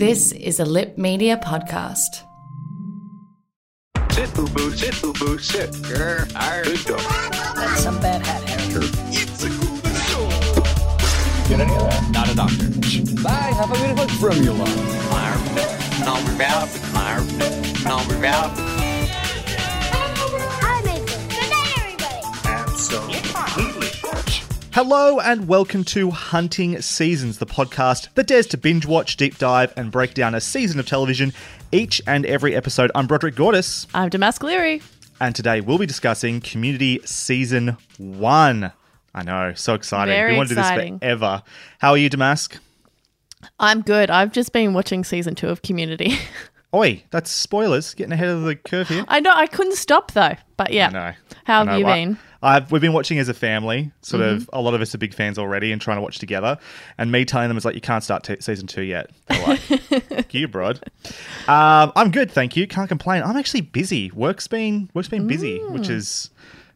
This is a Lip Media podcast. Sit, boo boo, sit, boo boo, sit. Grr, arr. Good dog. That's some bad hat hair. Get any of that? Not a doctor. Bye, have a beautiful formula. Number out. Number out. I Hello and welcome to Hunting Seasons, the podcast that dares to binge watch, deep dive, and break down a season of television each and every episode. I'm Broderick Gordis, I'm Damask Leary. and today we'll be discussing Community Season 1. I know, so exciting. Very we want to do this forever. How are you, Damask? I'm good. I've just been watching season two of Community. Oi, that's spoilers. Getting ahead of the curve here. I know I couldn't stop though, but yeah. I know. How have you been? Mm-hmm. I've we've been watching as a family. Sort of, a lot of us are big fans already and trying to watch together. And me telling them is like, you can't start t- season two yet. They're like, you, Brod. Um, I'm good, thank you. Can't complain. I'm actually busy. Work's been work's been busy, which Mm. is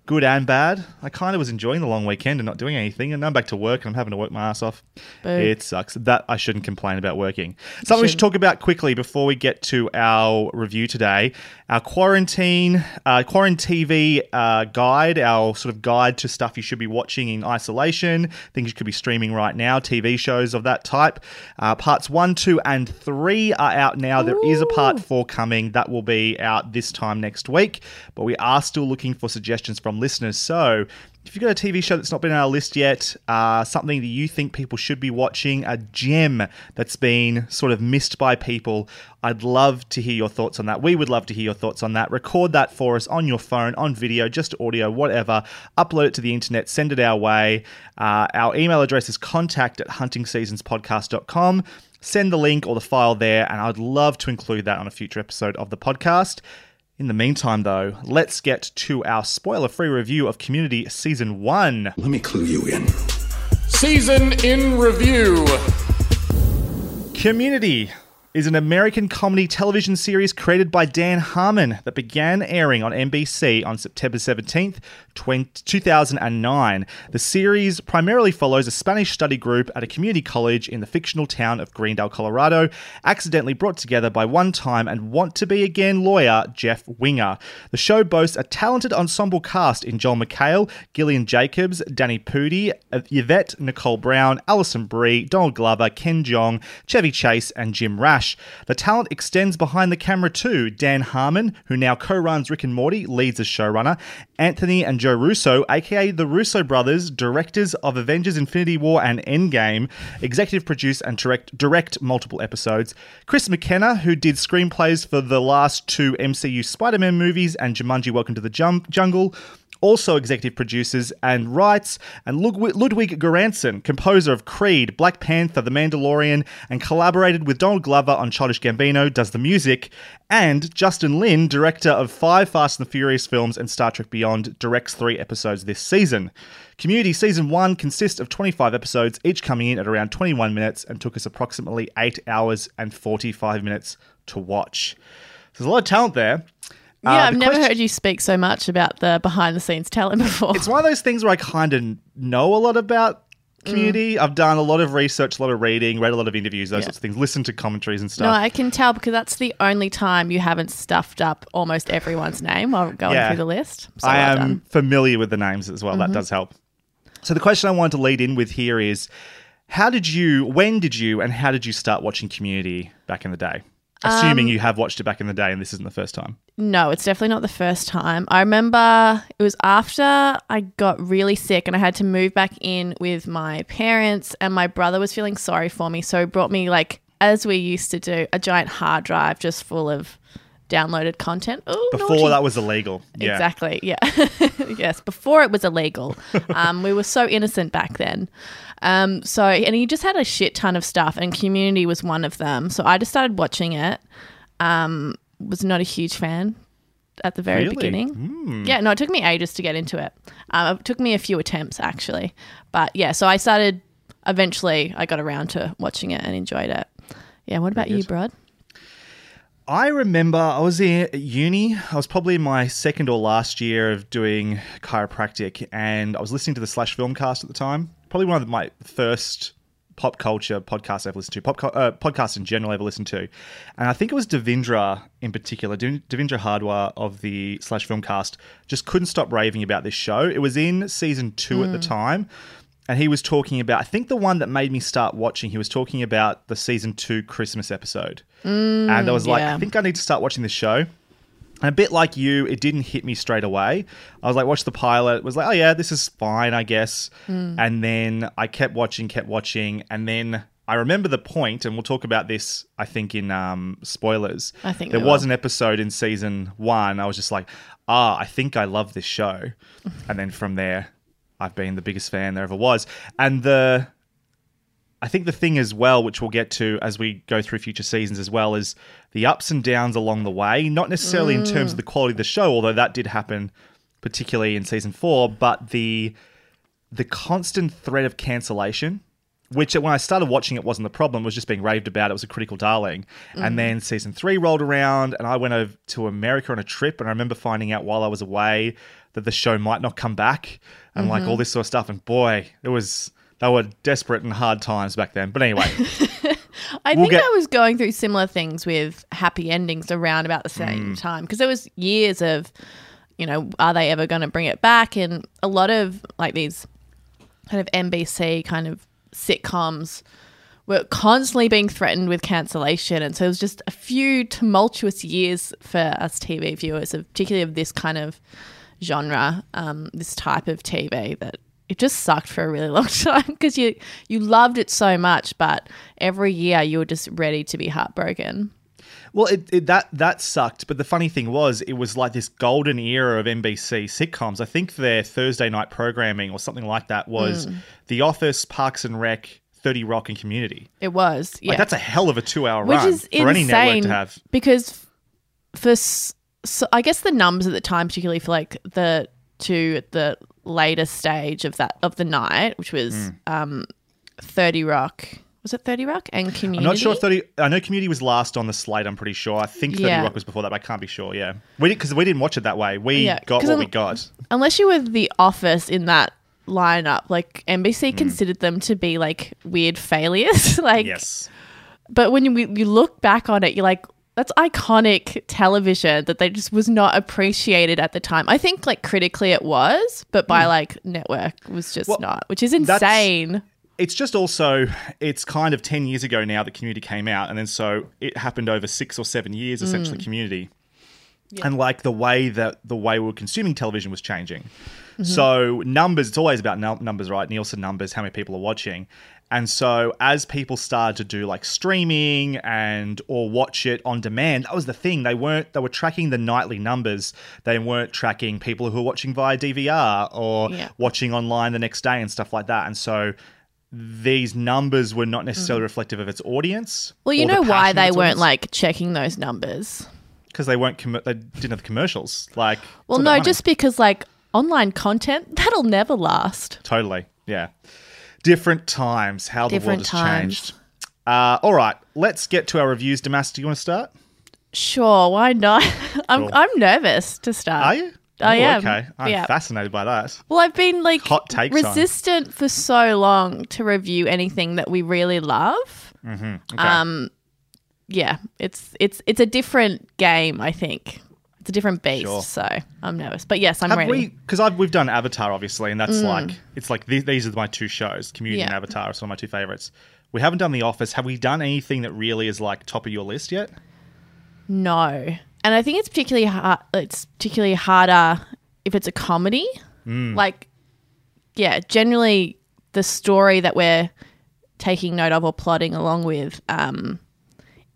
good and bad. I kind of was enjoying the long weekend and not doing anything, and now I'm back to work and I'm having to work my ass off. Boo. It sucks. That I shouldn't complain about working. Something we should talk about quickly before we get to our review today. Our quarantine, uh, quarantine TV uh, guide, our sort of guide to stuff you should be watching in isolation, things you could be streaming right now, TV shows of that type. Uh, parts one, two, and three are out now. There is a part four coming that will be out this time next week, but we are still looking for suggestions from listeners. So if you've got a TV show that's not been on our list yet, uh, something that you think people should be watching, a gem that's been sort of missed by people, I'd love to hear your thoughts on that. We would love to hear your thoughts on that. Record that for us on your phone, on video, just audio, whatever. Upload it to the internet, send it our way. Uh, our email address is contact at huntingseasonspodcast.com. Send the link or the file there, and I'd love to include that on a future episode of the podcast. In the meantime, though, let's get to our spoiler free review of Community Season 1. Let me clue you in. Season in review. Community is an American comedy television series created by Dan Harmon that began airing on NBC on September 17th, 20- 2009. The series primarily follows a Spanish study group at a community college in the fictional town of Greendale, Colorado, accidentally brought together by one time and want to be again lawyer Jeff Winger. The show boasts a talented ensemble cast in Joel McHale, Gillian Jacobs, Danny Pudi, Yvette Nicole Brown, Alison Brie, Donald Glover, Ken Jeong, Chevy Chase, and Jim Rash. The talent extends behind the camera too. Dan Harmon, who now co-runs Rick and Morty, leads as showrunner. Anthony and Joe Russo, aka the Russo brothers, directors of Avengers Infinity War and Endgame, executive produce and direct, direct multiple episodes. Chris McKenna, who did screenplays for the last two MCU Spider-Man movies and Jumanji Welcome to the Jungle also executive producers and writes, and Ludwig, Göransson, composer of Creed, Black Panther, The Mandalorian, and collaborated with Donald Glover on Childish Gambino, does the music, and Justin Lin, director of five Fast and the Furious films and Star Trek Beyond, directs three episodes this season. Community Season 1 consists of 25 episodes, each coming in at around 21 minutes, and took us approximately 8 hours and 45 minutes to watch. There's a lot of talent there. Yeah, Uh, I've never question- heard you speak so much about the behind the scenes talent before. it's one of those things where I kind of know a lot about community. I've done a lot of research, a lot of reading, read a lot of interviews, those Yeah. sorts of things, listened to commentaries and stuff. no. I can tell because that's the only time you haven't stuffed up almost everyone's name while going Yeah. through the list. So I well am. Mm-hmm. familiar with the names as well. That does help. So the question I wanted to lead in with here is how did you, when did you, and how did you start watching community back in the day? Um, Assuming you have watched it back in the day and this isn't the first time. No, it's definitely not the first time. I remember it was after I got really sick and I had to move back in with my parents, and my brother was feeling sorry for me. So he brought me, like, as we used to do, a giant hard drive just full of downloaded content. Ooh, Before naughty. that was illegal. Yeah. Exactly. Yeah. yes. Before it was illegal. Um, we were so innocent back then. Um, so and he just had a shit ton of stuff, and Community was one of them. So I just started watching it. Um, was not a huge fan at the very Really? beginning. Yeah, no, it took me ages to get into it. Um, it took me a few attempts actually, but yeah. So I started. Eventually, I got around to watching it and enjoyed it. Yeah. What about you, Brad? I remember I was in at uni. I was probably in my second or last year of doing chiropractic, and I was listening to the Slash Filmcast at the time. Probably one of my first pop culture podcasts I've listened to, pop uh, podcasts in general I've ever listened to, and I think it was Devindra in particular, Devindra Hardawar of the Slash Filmcast, just couldn't stop raving about this show. It was in season two at the time. And he was talking about, I think the one that made me start watching, he was talking about the season two Christmas episode. and I was like, yeah. I think I need to start watching this show. And a bit like you, it didn't hit me straight away. I was like, watch the pilot, was like, oh yeah, this is fine, I guess. And then I kept watching, kept watching, and then I remember the point, and we'll talk about this, I think, in um, spoilers. I think there was will. an episode in season one. I was just like, ah, I think I love this show. and then from there, I've been the biggest fan there ever was. And the I think the thing as well, which we'll get to as we go through future seasons as well, is the ups and downs along the way. Not necessarily in terms of the quality of the show, although that did happen particularly in season four, but the the constant threat of cancellation, which when I started watching it wasn't the problem, it was just being raved about. It was a critical darling. And mm. then season three rolled around, and I went over to America on a trip, and I remember finding out while I was away that the show might not come back, and like mm-hmm. all this sort of stuff. And boy, it was they were desperate and hard times back then. But anyway, I We'll think get- I was going through similar things with happy endings around about the same time because there was years of, you know, are they ever going to bring it back? And a lot of like these kind of NBC kind of sitcoms were constantly being threatened with cancellation, and so it was just a few tumultuous years for us TV viewers, of particularly of this kind of genre, um, this type of TV that. It just sucked for a really long time because you you loved it so much, but every year you were just ready to be heartbroken. Well, it, it, that that sucked. But the funny thing was, it was like this golden era of NBC sitcoms. I think their Thursday night programming or something like that was mm. The Office, Parks and Rec, Thirty Rock, and Community. It was, yeah. Like that's a hell of a two-hour which run is for any network to have. because for so I guess the numbers at the time, particularly for like the two at the later stage of that of the night, which was Hmm. um, Thirty Rock. Was it Thirty Rock and Community? I'm not sure if Thirty. I know Community was last on the slate. I'm pretty sure. I think Thirty Yeah. Rock was before that, but I can't be sure. Yeah, we because we didn't watch it that way. We Yeah, got what I'm- we got. unless you were the office in that lineup like nbc Hmm. considered them to be like weird failures like Yes. but when you, you look back on it you're like that's iconic television that they just was not appreciated at the time. I think like critically it was but by like network was just Hmm. Well, not which is insane. It's just also it's kind of 10 years ago now that community came out and then so it happened over six or seven years essentially community. And like the way that the way we we're consuming television was changing. So numbers it's always about num- numbers right? Nielsen numbers how many people are watching and so as people started to do like streaming and or watch it on demand that was the thing they weren't they were tracking the nightly numbers they weren't tracking people who were watching via dvr or Yeah. watching online the next day and stuff like that and so these numbers were not necessarily mm. reflective of its audience. well you or the know why they weren't audience, like checking those numbers because they weren't commer they didn't have commercials. Like, well no just because like online content that'll never last totally, yeah. Different times, how the world Different has times. changed. Uh, all right, let's get to our reviews. Damas, do you want to start? Sure, why not? I'm Cool. I'm nervous to start. Are you? I Oh, am. Okay, I'm Yeah. fascinated by that. Well, I've been like Hot take time. resistant for so long to review anything that we really love. Okay. Um, yeah, it's it's it's a different game. I think it's a different beast. Sure. So I'm nervous, but yes, I'm have ready. Because I've we've done Avatar, obviously, and that's like it's like these, these are my two shows. Community and Avatar are some of my two favorites. We haven't done The Office. Have we done anything that really is like top of your list yet? No, and I think it's particularly hard. It's particularly harder if it's a comedy. Hmm. Like, yeah, generally the story that we're taking note of or plotting along with um,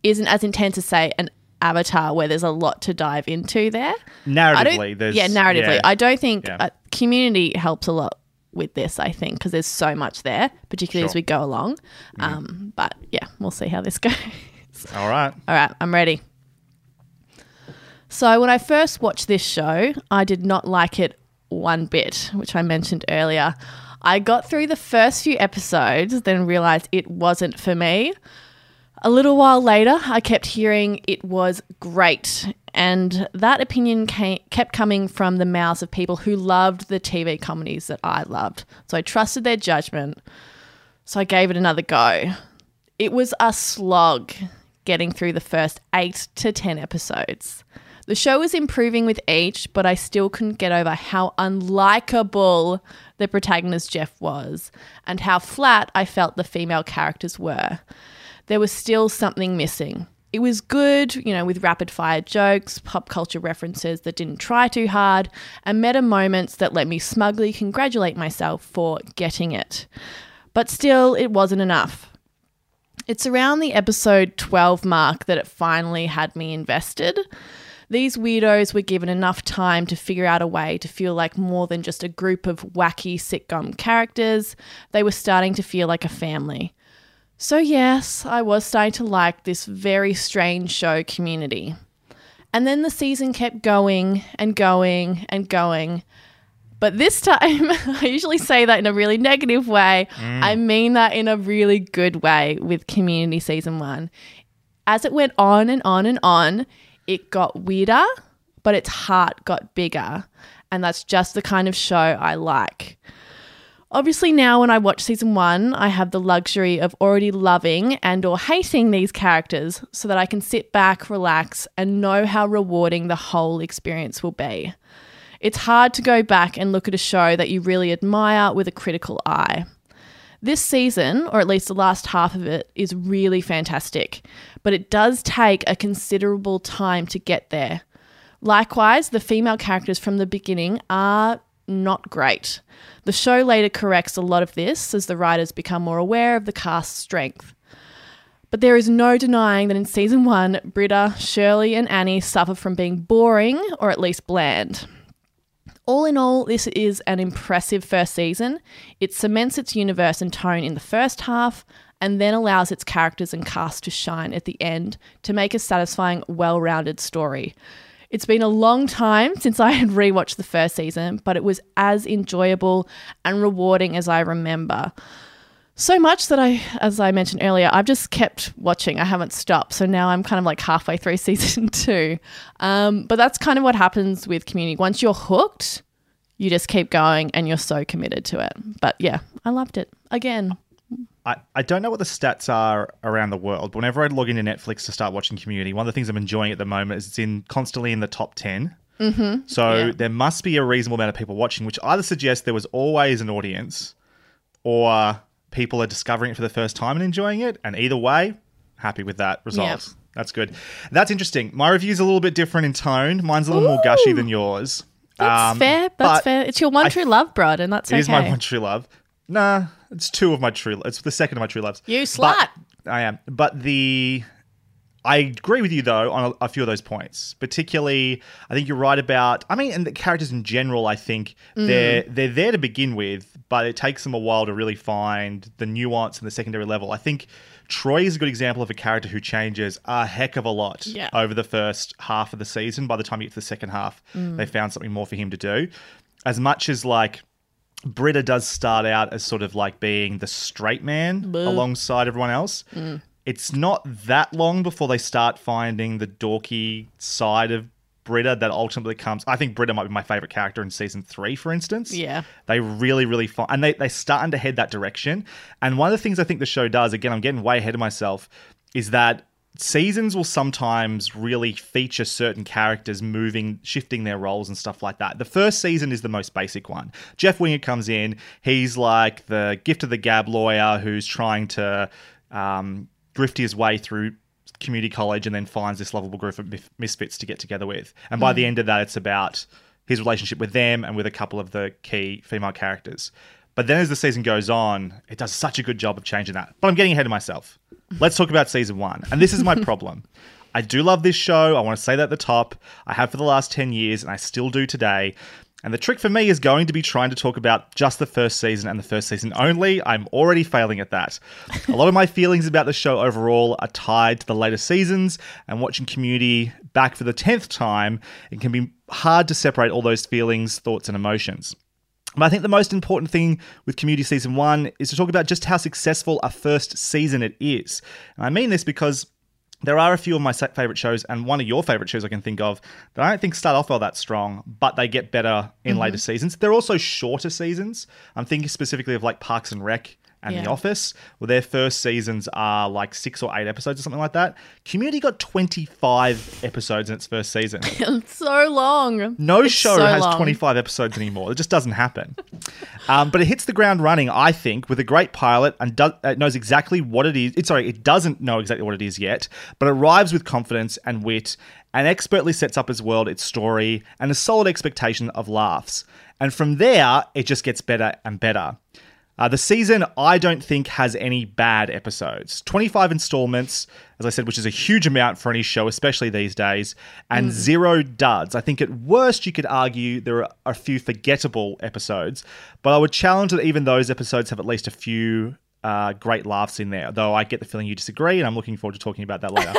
isn't as intense as say an Avatar, where there's a lot to dive into there. Narratively, there's yeah, narratively. yeah. I don't think Yeah. uh, Community helps a lot with this, I think, because there's so much there, particularly as we go along. Um, but yeah, we'll see how this goes. All right. All right, I'm ready. So, when I first watched this show, I did not like it one bit, which I mentioned earlier. I got through the first few episodes, then realized it wasn't for me. A little while later, I kept hearing it was great, and that opinion came, kept coming from the mouths of people who loved the TV comedies that I loved. So I trusted their judgment. So I gave it another go. It was a slog getting through the first eight to 10 episodes. The show was improving with each, but I still couldn't get over how unlikable the protagonist Jeff was and how flat I felt the female characters were. There was still something missing. It was good, you know, with rapid fire jokes, pop culture references that didn't try too hard, and meta moments that let me smugly congratulate myself for getting it. But still, it wasn't enough. It's around the episode 12 mark that it finally had me invested. These weirdos were given enough time to figure out a way to feel like more than just a group of wacky sitcom characters. They were starting to feel like a family. So, yes, I was starting to like this very strange show community. And then the season kept going and going and going. But this time, I usually say that in a really negative way. Mm. I mean that in a really good way with Community Season 1. As it went on and on and on, it got weirder, but its heart got bigger. And that's just the kind of show I like. Obviously now when I watch season 1, I have the luxury of already loving and or hating these characters so that I can sit back, relax and know how rewarding the whole experience will be. It's hard to go back and look at a show that you really admire with a critical eye. This season, or at least the last half of it, is really fantastic, but it does take a considerable time to get there. Likewise, the female characters from the beginning are not great. The show later corrects a lot of this as the writers become more aware of the cast's strength. But there is no denying that in season one, Britta, Shirley, and Annie suffer from being boring or at least bland. All in all, this is an impressive first season. It cements its universe and tone in the first half and then allows its characters and cast to shine at the end to make a satisfying, well rounded story. It's been a long time since I had rewatched the first season, but it was as enjoyable and rewarding as I remember. So much that I, as I mentioned earlier, I've just kept watching. I haven't stopped. So now I'm kind of like halfway through season two. Um, but that's kind of what happens with community. Once you're hooked, you just keep going and you're so committed to it. But yeah, I loved it. Again, I, I don't know what the stats are around the world, but whenever I log into Netflix to start watching Community, one of the things I'm enjoying at the moment is it's in constantly in the top 10. Mm-hmm. So Yeah. there must be a reasonable amount of people watching, which either suggests there was always an audience or people are discovering it for the first time and enjoying it. And either way, happy with that result. Yep. That's good. That's interesting. My review's a little bit different in tone. Mine's a little more gushy than yours. that's Um, fair. That's fair. It's your one I- true love, Brod, and that's It okay. is my one true love. Nah, it's two of my true. It's the second of my true loves. You But- slut. I am. But the I agree with you though on a, a few of those points. Particularly, I think you're right about. I mean, and the characters in general. I think mm. they're they're there to begin with, but it takes them a while to really find the nuance and the secondary level. I think Troy is a good example of a character who changes a heck of a lot Yeah. over the first half of the season. By the time you get to the second half, mm. they found something more for him to do. As much as like Britta does start out as sort of like being the straight man alongside everyone else. Mm. It's not that long before they start finding the dorky side of Britta that ultimately comes. I think Britta might be my favorite character in season three, for instance. Yeah. They really, really find, and they, they start to head that direction. And one of the things I think the show does, again, I'm getting way ahead of myself, is that seasons will sometimes really feature certain characters moving, shifting their roles and stuff like that. The first season is the most basic one. Jeff Winger comes in. He's like the gift of the gab lawyer who's trying to um, grift his way through community college and then finds this lovable group of misfits to get together with. And by the end of that, it's about his relationship with them and with a couple of the key female characters. But then as the season goes on, it does such a good job of changing that. But I'm getting ahead of myself. Let's talk about season one. And this is my problem. I do love this show. I want to say that at the top. I have for the last 10 years, and I still do today. And the trick for me is going to be trying to talk about just the first season and the first season only. I'm already failing at that. a lot of my feelings about the show overall are tied to the later seasons, and watching Community back for the 10th time, it can be hard to separate all those feelings, thoughts, and emotions. But I think the most important thing with Community Season 1 is to talk about just how successful a first season it is. And I mean this because there are a few of my favorite shows, and one of your favorite shows I can think of that I don't think start off all that strong, but they get better in mm-hmm. later seasons. They're also shorter seasons. I'm thinking specifically of like Parks and Rec and The Office, Well, their first seasons are like six or eight episodes or something like that. Community got 25 episodes in its first season. It's so long. No It's show so has long. 25 episodes anymore. It just doesn't happen. Um, but it hits the ground running, I think, with a great pilot and do- it knows exactly what it is. It's sorry, it doesn't know exactly what it is yet, but arrives with confidence and wit and expertly sets up its world, its story, and a solid expectation of laughs. And from there, it just gets better and better. Uh, the season, I don't think, has any bad episodes. 25 installments, as I said, which is a huge amount for any show, especially these days, and zero duds. I think at worst, you could argue there are a few forgettable episodes, but I would challenge that even those episodes have at least a few uh, great laughs in there, though I get the feeling you disagree, and I'm looking forward to talking about that later.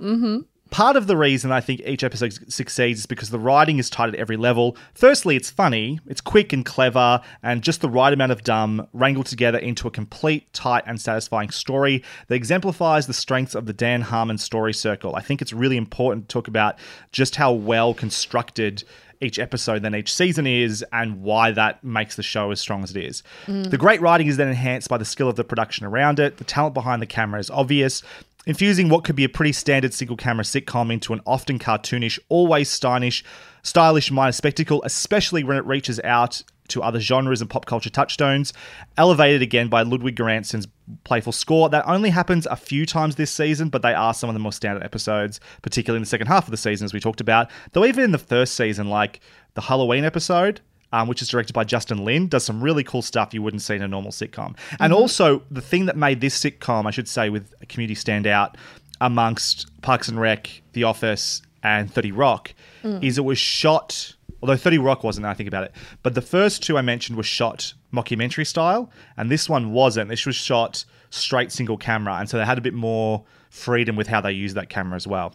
Part of the reason I think each episode succeeds is because the writing is tight at every level. Firstly, it's funny, it's quick and clever, and just the right amount of dumb wrangled together into a complete, tight, and satisfying story that exemplifies the strengths of the Dan Harmon story circle. I think it's really important to talk about just how well constructed each episode than each season is and why that makes the show as strong as it is. Mm. The great writing is then enhanced by the skill of the production around it. The talent behind the camera is obvious, infusing what could be a pretty standard single camera sitcom into an often cartoonish, always stylish, stylish minor spectacle, especially when it reaches out to other genres and pop culture touchstones, elevated again by Ludwig Göransson's playful score. That only happens a few times this season, but they are some of the more standard episodes, particularly in the second half of the season, as we talked about. Though even in the first season, like the Halloween episode, um, which is directed by Justin Lin, does some really cool stuff you wouldn't see in a normal sitcom. And also, the thing that made this sitcom, I should say, with a community stand out amongst Parks and Rec, The Office, and 30 Rock, is it was shot. Although 30 Rock wasn't, I think about it. But the first two I mentioned were shot mockumentary style, and this one wasn't. This was shot straight single camera, and so they had a bit more freedom with how they used that camera as well.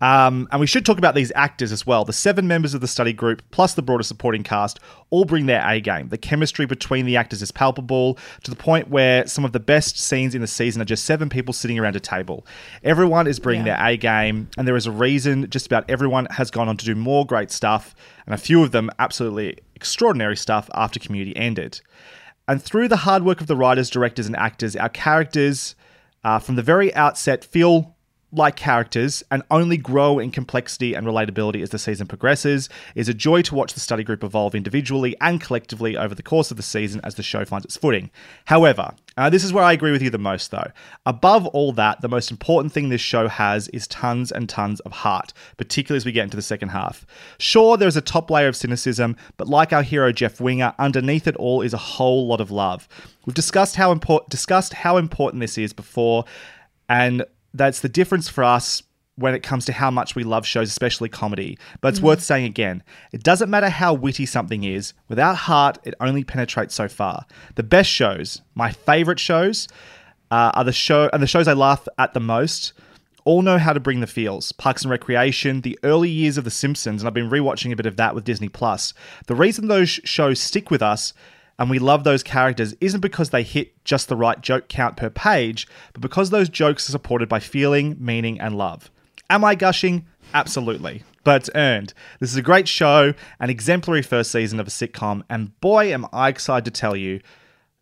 Um, and we should talk about these actors as well. The seven members of the study group, plus the broader supporting cast, all bring their A game. The chemistry between the actors is palpable to the point where some of the best scenes in the season are just seven people sitting around a table. Everyone is bringing Yeah. their A game, and there is a reason just about everyone has gone on to do more great stuff, and a few of them absolutely extraordinary stuff after Community ended. And through the hard work of the writers, directors, and actors, our characters uh, from the very outset feel like characters and only grow in complexity and relatability as the season progresses. It's a joy to watch the study group evolve individually and collectively over the course of the season as the show finds its footing. However, uh, this is where I agree with you the most, though. Above all that, the most important thing this show has is tons and tons of heart, particularly as we get into the second half. Sure, there's a top layer of cynicism, but like our hero Jeff Winger, underneath it all is a whole lot of love. We've discussed how important discussed how important this is before, and that's the difference for us when it comes to how much we love shows, especially comedy. But it's worth saying again it doesn't matter how witty something is, without heart, it only penetrates so far. The best shows, my favorite shows, uh, are the show and the shows I laugh at the most. All know how to bring the feels. Parks and Recreation, the early years of The Simpsons, and I've been rewatching a bit of that with Disney Plus. The reason those shows stick with us and we love those characters isn't because they hit just the right joke count per page, but because those jokes are supported by feeling, meaning, and love. Am I gushing? Absolutely. But it's earned. This is a great show, an exemplary first season of a sitcom, and boy, am I excited to tell you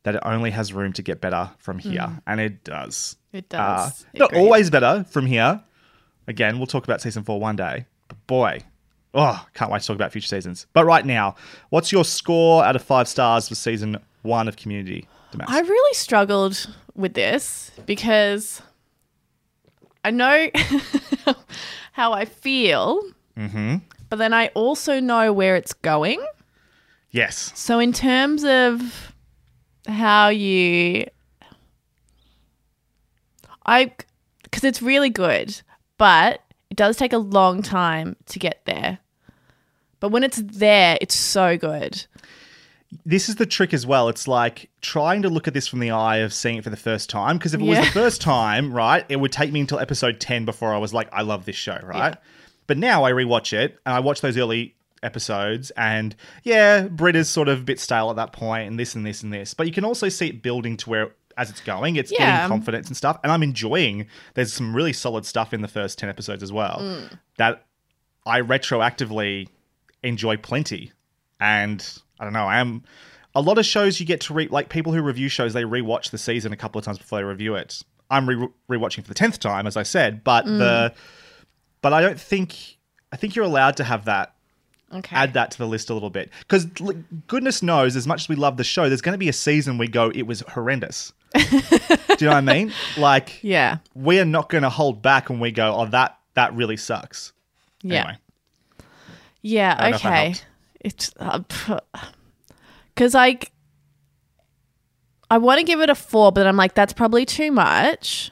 that it only has room to get better from here. And it does. It Uh, does. not Agreed. always better from here. Again, we'll talk about season four one day. But boy, oh, can't wait to talk about future seasons. But right now, what's your score out of five stars for season one of Community? Damas? I really struggled with this because I know how I feel, Mm-hmm. but then I also know where it's going. yes. So, in terms of how you, I, because it's really good, but it does take a long time to get there. But when it's there, it's so good. this is the trick as well. It's like trying to look at this from the eye of seeing it for the first time. Because if it was the first time, right, it would take me until episode 10 before I was like, I love this show, right? But now I rewatch it and I watch those early episodes and yeah, Brit is sort of a bit stale at that point and this and this and this. But you can also see it building to where as it's going, it's Yeah. getting confidence and stuff. And I'm enjoying there's some really solid stuff in the first 10 episodes as well Mm. that I retroactively enjoy plenty. And I don't know, I am a lot of shows you get to re like people who review shows, they rewatch the season a couple of times before they review it. I'm re- rewatching for the tenth time, as I said, but the but I don't think I think you're allowed to have that Okay. add that to the list a little bit because goodness knows, as much as we love the show, there's going to be a season we go it was horrendous. Do you know what I mean? Like yeah. we are not going to hold back when we go, oh that that really sucks. Yeah. Anyway. Yeah, I don't know if that okay. It's uh, because like I want to give it a four, but I'm like that's probably too much.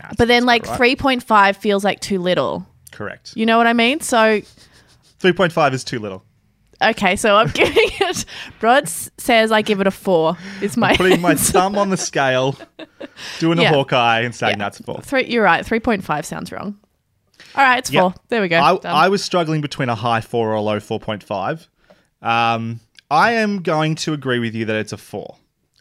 Nah, But then like right. three point five feels like too little. correct. You know what I mean? So Three point five is too little. okay, so I'm giving. Rod says I give it a four. Is my putting my thumb on the scale, doing Yeah. a Hawkeye, and saying Yeah. that's a four. three. You're right. Three point five sounds wrong. All right, it's Yep. four. There we go. I, I was struggling between a high four or a low 4.5. Um, I am going to agree with you that it's a four.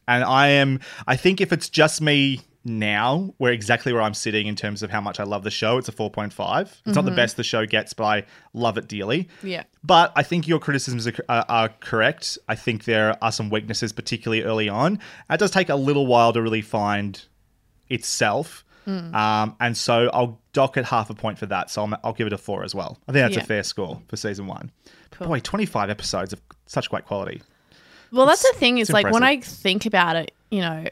And I am, I think if it's just me now, where exactly where I'm sitting in terms of how much I love the show, it's a 4.5. It's not Mm-hmm. the best the show gets, but I love it dearly. yeah. But I think your criticisms are, are, are correct. I think there are some weaknesses, particularly early on. It does take a little while to really find itself. Um, and so I'll dock it half a point for that. So I'll, I'll give it a four as well. I think that's Yeah. a fair score for season one. But boy, 25 episodes of such great quality. Well, that's the thing is it's like when I think about it, you know,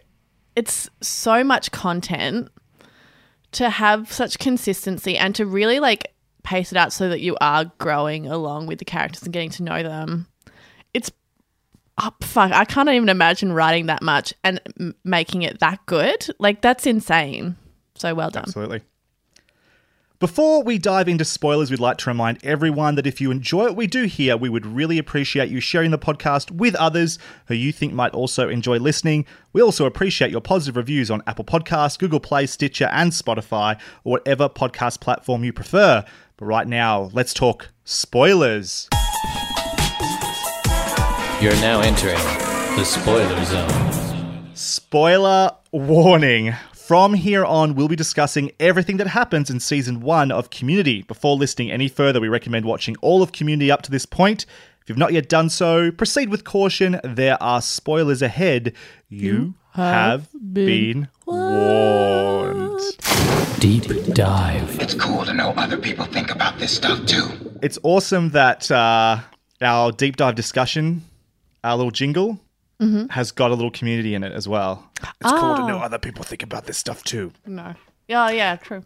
it's so much content to have such consistency and to really like pace it out so that you are growing along with the characters and getting to know them. It's oh, fuck, I can't even imagine writing that much and m- making it that good. Like that's insane. So well done. Absolutely. Before we dive into spoilers, we'd like to remind everyone that if you enjoy what we do here, we would really appreciate you sharing the podcast with others who you think might also enjoy listening. We also appreciate your positive reviews on Apple Podcasts, Google Play, Stitcher, and Spotify, or whatever podcast platform you prefer. But right now, let's talk spoilers. You're now entering the spoiler zone. Spoiler warning. From here on, we'll be discussing everything that happens in season one of Community. Before listening any further, we recommend watching all of Community up to this point. If you've not yet done so, proceed with caution. There are spoilers ahead. You, have, been, warned. Deep dive. It's cool to know other people think about this stuff too. It's awesome that uh, our deep dive discussion, our little jingle, has got a little community in it as well. It's cool to know other people think about this stuff too. No. Yeah, yeah, true.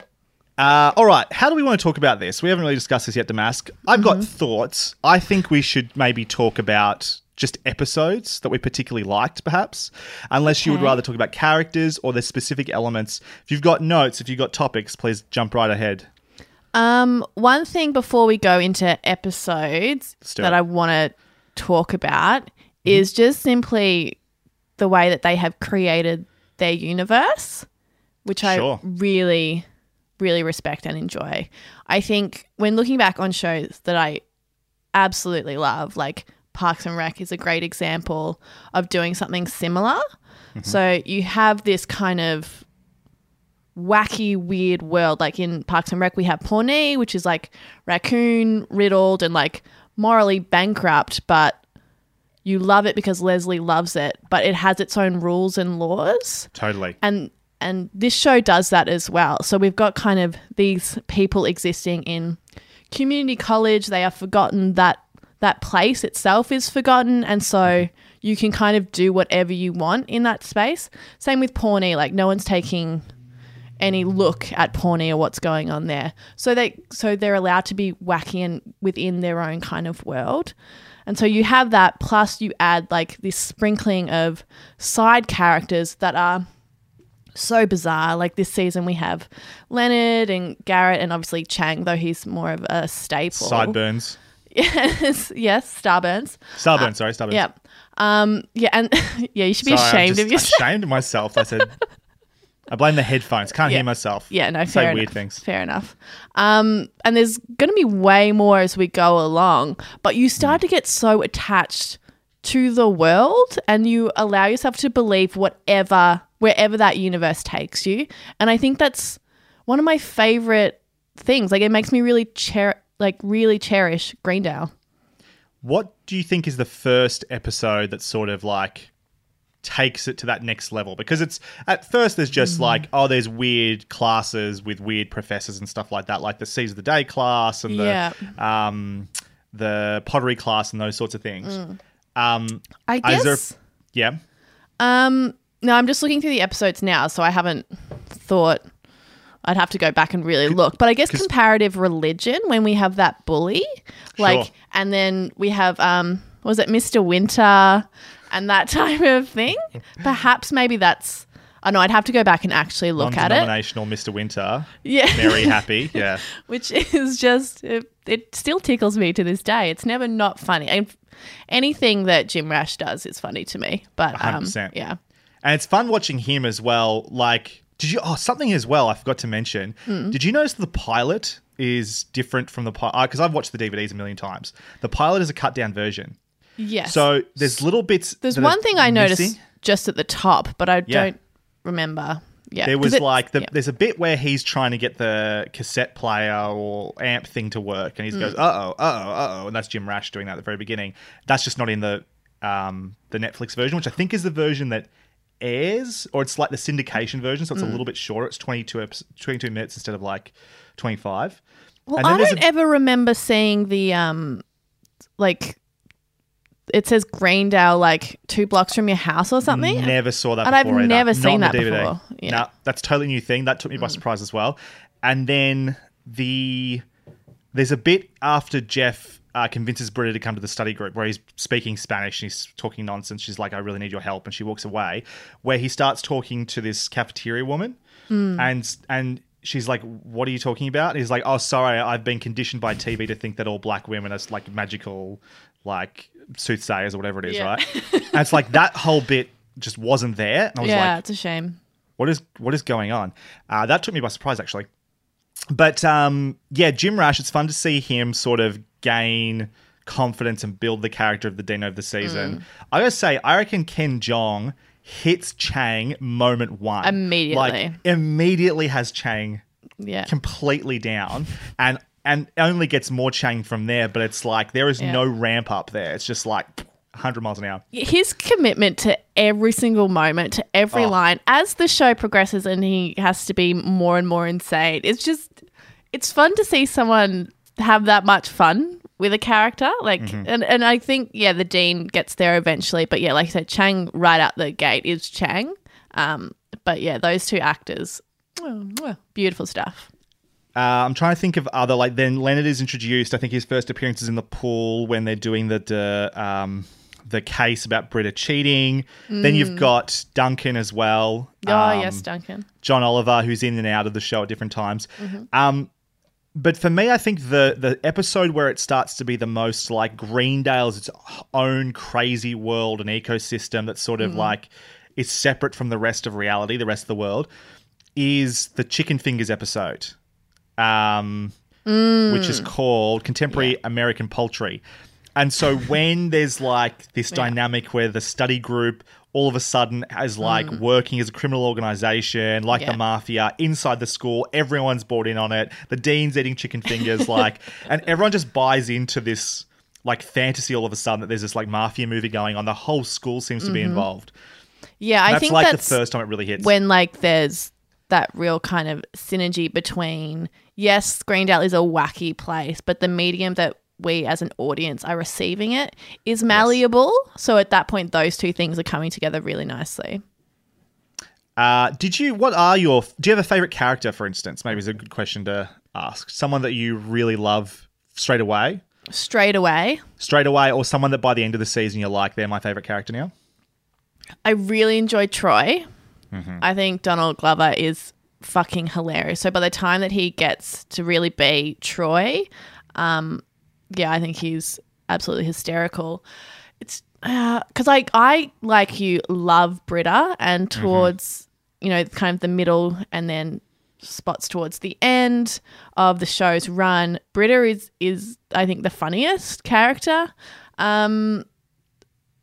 Uh, all right, how do we want to talk about this? We haven't really discussed this yet, Damask. I've got thoughts. I think we should maybe talk about just episodes that we particularly liked, perhaps, unless you would rather talk about characters or the specific elements. If you've got notes, if you've got topics, please jump right ahead. Um, one thing before we go into episodes that. I want to talk about is just simply the way that they have created their universe, which Sure. I really, really respect and enjoy. I think when looking back on shows that I absolutely love, like Parks and Rec is a great example of doing something similar. Mm-hmm. So you have this kind of wacky, weird world. Like in Parks and Rec, we have Pawnee, which is like raccoon riddled and like morally bankrupt, but you love it because Leslie loves it, but it has its own rules and laws. Totally. And and this show does that as well. So we've got kind of these people existing in community college. They are forgotten that that place itself is forgotten, and so you can kind of do whatever you want in that space. Same with Pawnee. Like no one's taking any look at Pawnee or what's going on there. So they so they're allowed to be wacky and within their own kind of world. And so you have that plus you add like this sprinkling of side characters that are so bizarre. Like this season we have Leonard and Garrett and obviously Chang, though he's more of a staple. Sideburns. Yes, yes, Starburns. Starburns, sorry, Starburns. Yeah. Um, yeah, and yeah, you should be Sorry, ashamed of yourself. Ashamed of myself. I said. I blame the headphones. Can't Yeah. hear myself. Yeah, no, Say fair weird enough. things. Fair enough. Um, and there's going to be way more as we go along, but you start to get so attached to the world, and you allow yourself to believe whatever, wherever that universe takes you. And I think that's one of my favorite things. Like, it makes me really cher- like really cherish Greendale. What do you think is the first episode that sort of like takes it to that next level? Because it's at first there's just Mm. like oh, there's weird classes with weird professors and stuff like that, like the Seas of the Day class and the Yeah. um the pottery class and those sorts of things. Mm. Um, I is there- guess. yeah. Um, no, I'm just looking through the episodes now, so I haven't thought. I'd have to go back and really look. But I guess comparative religion when we have that bully, like, Sure. and then we have um, was it Mr. Winter and that type of thing? Perhaps maybe that's. I know I'd have to go back and actually look at it. Non-denominational Mr. Winter. Yeah. Very happy. Yeah. which is just it, it still tickles me to this day. It's never not funny. And anything that Jim Rash does is funny to me. But um, 100%. yeah. And it's fun watching him as well. Like, did you? Oh, something as well. I forgot to mention. Mm. Did you notice the pilot is different from the pilot? Because I've watched the DVDs a million times. The pilot is a cut down version. Yes. So there's little bits. There's one thing I noticed missing. just at the top, but I Yeah. don't remember. Yeah, there was like the, yeah. there's a bit where he's trying to get the cassette player or amp thing to work, and he Mm. goes, "Uh oh, uh oh, uh oh," and that's Jim Rash doing that at the very beginning. That's just not in the um, the Netflix version, which I think is the version that airs, or it's like the syndication version, so it's a Mm. little bit shorter. It's 22, 22 minutes instead of like 25. Well, I don't a- ever remember seeing the um, like it says Greendale like two blocks from your house or something. I never saw that And I've either. never Not seen that DVD. before. Yeah. Mm. No, that's a totally new thing. That took me by surprise as well. And then the there's a bit after Jeff uh, convinces Britta to come to the study group where he's speaking Spanish and he's talking nonsense. She's like, "I really need your help," and she walks away. Where he starts talking to this cafeteria woman, Mm. and and she's like, "What are you talking about?" And he's like, "Oh, sorry, I've been conditioned by TV to think that all black women are like magical, like soothsayers or whatever it is, Yeah. right?" and it's like that whole bit just wasn't there. And I was yeah, like, it's a shame. what is what is going on? Uh, that took me by surprise, actually. But um, yeah, Jim Rash. It's fun to see him sort of gain confidence and build the character of the Dino of the season. Mm. I gotta say, I reckon Ken Jeong hits Chang moment one Immediately. Like immediately has Chang Yeah. completely down, and and only gets more Chang from there. But it's like there is Yeah. no ramp up there. It's just like 100 miles an hour. his commitment to every single moment, to every Oh. line, as the show progresses and he has to be more and more insane. It's just, it's fun to see someone have that much fun with a character. Like, Mm-hmm. and, and I think, yeah, the Dean gets there eventually. But yeah, like I said, Chang right out the gate is Chang. Um, but yeah, those two actors, oh, beautiful stuff. Uh, I'm trying to think of other like then Leonard is introduced. I think his first appearance is in the pool when they're doing the uh, um, the case about Britta cheating. Then you've Mm. got Duncan as well. Oh, um, yes, Duncan. John Oliver, who's in and out of the show at different times. Mhm. Um, but for me, I think the the episode where it starts to be the most like Greendale's its own crazy world and ecosystem that sort of Mhm. like is separate from the rest of reality, the rest of the world, is the Chicken Fingers episode, um, Mm. which is called Contemporary American Poultry. And so when there's like this dynamic where the study group all of a sudden is like Mm. working as a criminal organization, like Yeah. the mafia, inside the school, everyone's bought in on it. The dean's eating chicken fingers, like, and everyone just buys into this like fantasy all of a sudden that there's this like mafia movie going on. The whole school seems to be Mhm. involved. Yeah, I think like that's the first time it really hits. when like there's that real kind of synergy between yes, Greendale is a wacky place, but the medium that we as an audience are receiving it is malleable. So at that point, those two things are coming together really nicely. Uh, did you? What are your? Do you have a favorite character, for instance? Maybe is a good question to ask. Someone that you really love straight away, Straight away, straight away, or someone that by the end of the season you're like, they're my favorite character now. I really enjoy Troy. Mhm. I think Donald Glover is fucking hilarious. So by the time that he gets to really be Troy, um, yeah, I think he's absolutely hysterical. It's because like I like you love Britta, and towards you know kind of the middle, and then spots towards the end of the show's run, Britta is is I think the funniest character. Um,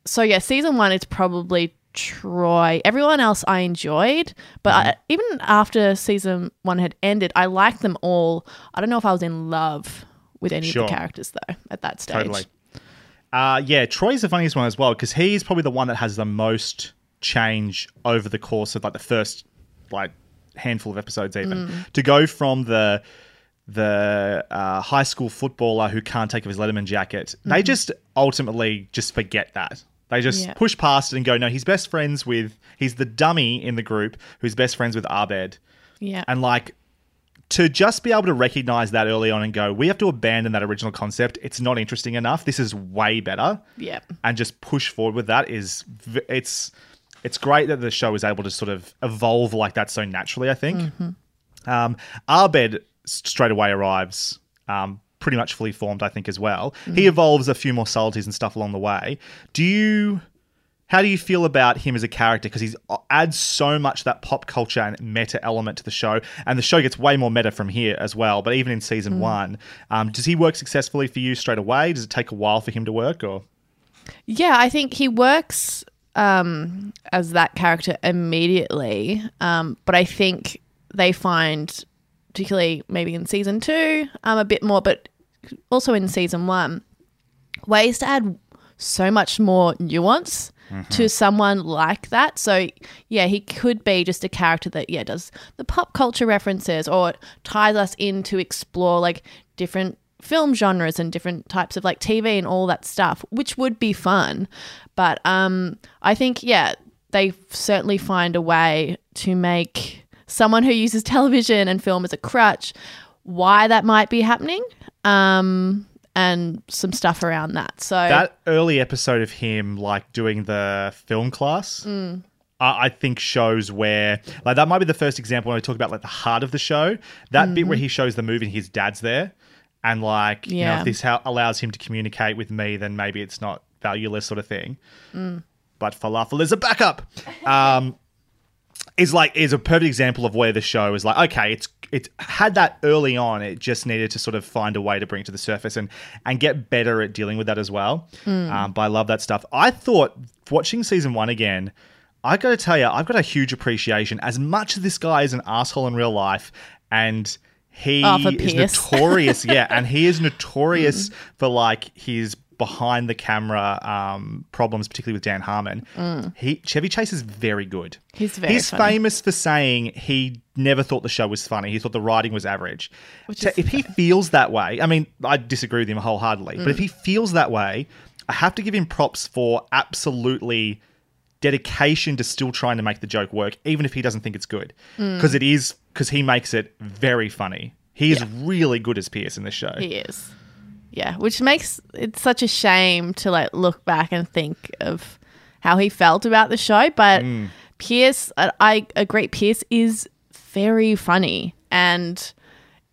so yeah, season one is probably Troy. Everyone else I enjoyed, but I, even after season one had ended, I liked them all. I don't know if I was in love with any Sure. of the characters though at that stage. Totally. Uh, yeah, Troy's the funniest one as well because he's probably the one that has the most change over the course of like the first like handful of episodes. Even Mm. to go from the the uh, high school footballer who can't take off his Letterman jacket, they Mhm. just ultimately just forget that. They just Yeah. push past it and go, no, he's best friends with he's the dummy in the group who's best friends with Abed. Yeah. And like to just be able to recognize that early on and go, we have to abandon that original concept. It's not interesting enough. This is way better. Yeah. And just push forward with that is it's it's great that the show is able to sort of evolve like that so naturally. I think. Mhm. Um, Abed straight away arrives, um, pretty much fully formed, I think, as well. He Mhm. evolves a few more subtleties and stuff along the way. Do you? How do you feel about him as a character? Because he adds so much that pop culture and meta element to the show, and the show gets way more meta from here as well. But even in season Mm. one, um, does he work successfully for you straight away? Does it take a while for him to work, or Yeah, I think he works um, as that character immediately, um, but I think they find, particularly maybe in season two, um, a bit more, but also in season one, ways to add so much more nuance to someone like that. So yeah, he could be just a character that yeah does the pop culture references or ties us in to explore like different film genres and different types of like TV and all that stuff, which would be fun. But um I think yeah, they certainly find a way to make someone who uses television and film as a crutch why that might be happening. Um and some stuff around that. So that early episode of him like doing the film class? Mm. I I think shows where like that might be the first example when I talk about like the heart of the show. That bit where Mhm. he shows the movie and his dad's there, and like you know Yeah. if this how allows him to communicate with me, then maybe it's not valueless sort of thing. Mm. But falafel is a backup. Um, is like is a perfect example of where the show is like okay it's it had that early on it just needed to sort of find a way to bring it to the surface and and get better at dealing with that as well. Mm. um, but i love that stuff. I thought watching season one again i gotta tell you i've got a huge appreciation. As much as this guy is an asshole in real life and he is notorious yeah and he is notorious for like his behind the camera um, problems particularly with dan harmon Mm. he Chevy Chase is very good. He's very He's funny. famous for saying he never thought the show was funny. He thought the writing was average. Which So if he feels that way, I mean, I disagree with him wholeheartedly. But if Mm. he feels that way, I have to give him props for absolutely dedication to still trying to make the joke work, even if he doesn't think it's good, Mm. because it is because he makes it very funny. He is really good as Pierce in this show. He is. Yeah, which makes it such a shame to like look back and think of how he felt about the show. But Mm. Pierce, I, I agree, Pierce is very funny and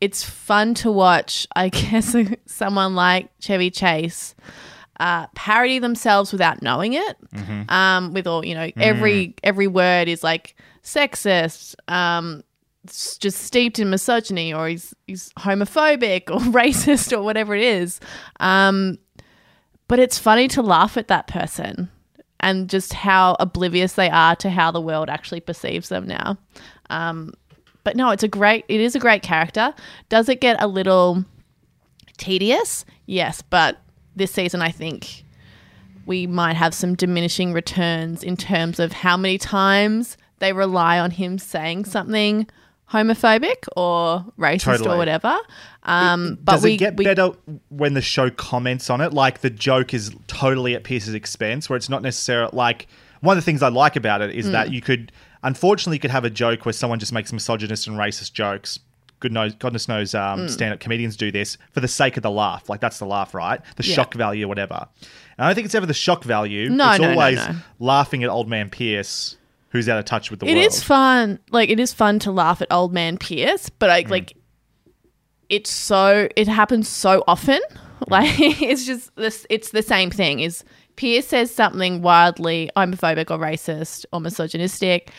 it's fun to watch. I guess someone like Chevy Chase uh, parody themselves without knowing it. Mhm. Um, with all you know, every every word is like sexist. Um, just steeped in misogyny or he's he's homophobic or racist or whatever it is. Um, but it's funny to laugh at that person and just how oblivious they are to how the world actually perceives them now. Um, but no, it's a great it is a great character. Does it get a little tedious? Yes, but this season I think we might have some diminishing returns in terms of how many times they rely on him saying something homophobic or racist Totally. or whatever. Um, but Does we it get we, better when the show comments on it? Like the joke is totally at Pierce's expense, where it's not necessarily like one of the things I like about it is Mm. that you could, unfortunately, you could have a joke where someone just makes misogynist and racist jokes. Good knows, goodness knows, um, Mm. stand-up comedians do this for the sake of the laugh. Like that's the laugh, right? The Yeah. shock value, or whatever. And I don't think it's ever the shock value. No, it's no, no, always no. laughing at old man Pierce, who's out of touch with the It world. It is fun. Like it is fun to laugh at old man Pierce, but Mm. Like it's so it happens so often. Like it's just this. It's the same thing. Is Pierce says something wildly homophobic or racist or misogynistic,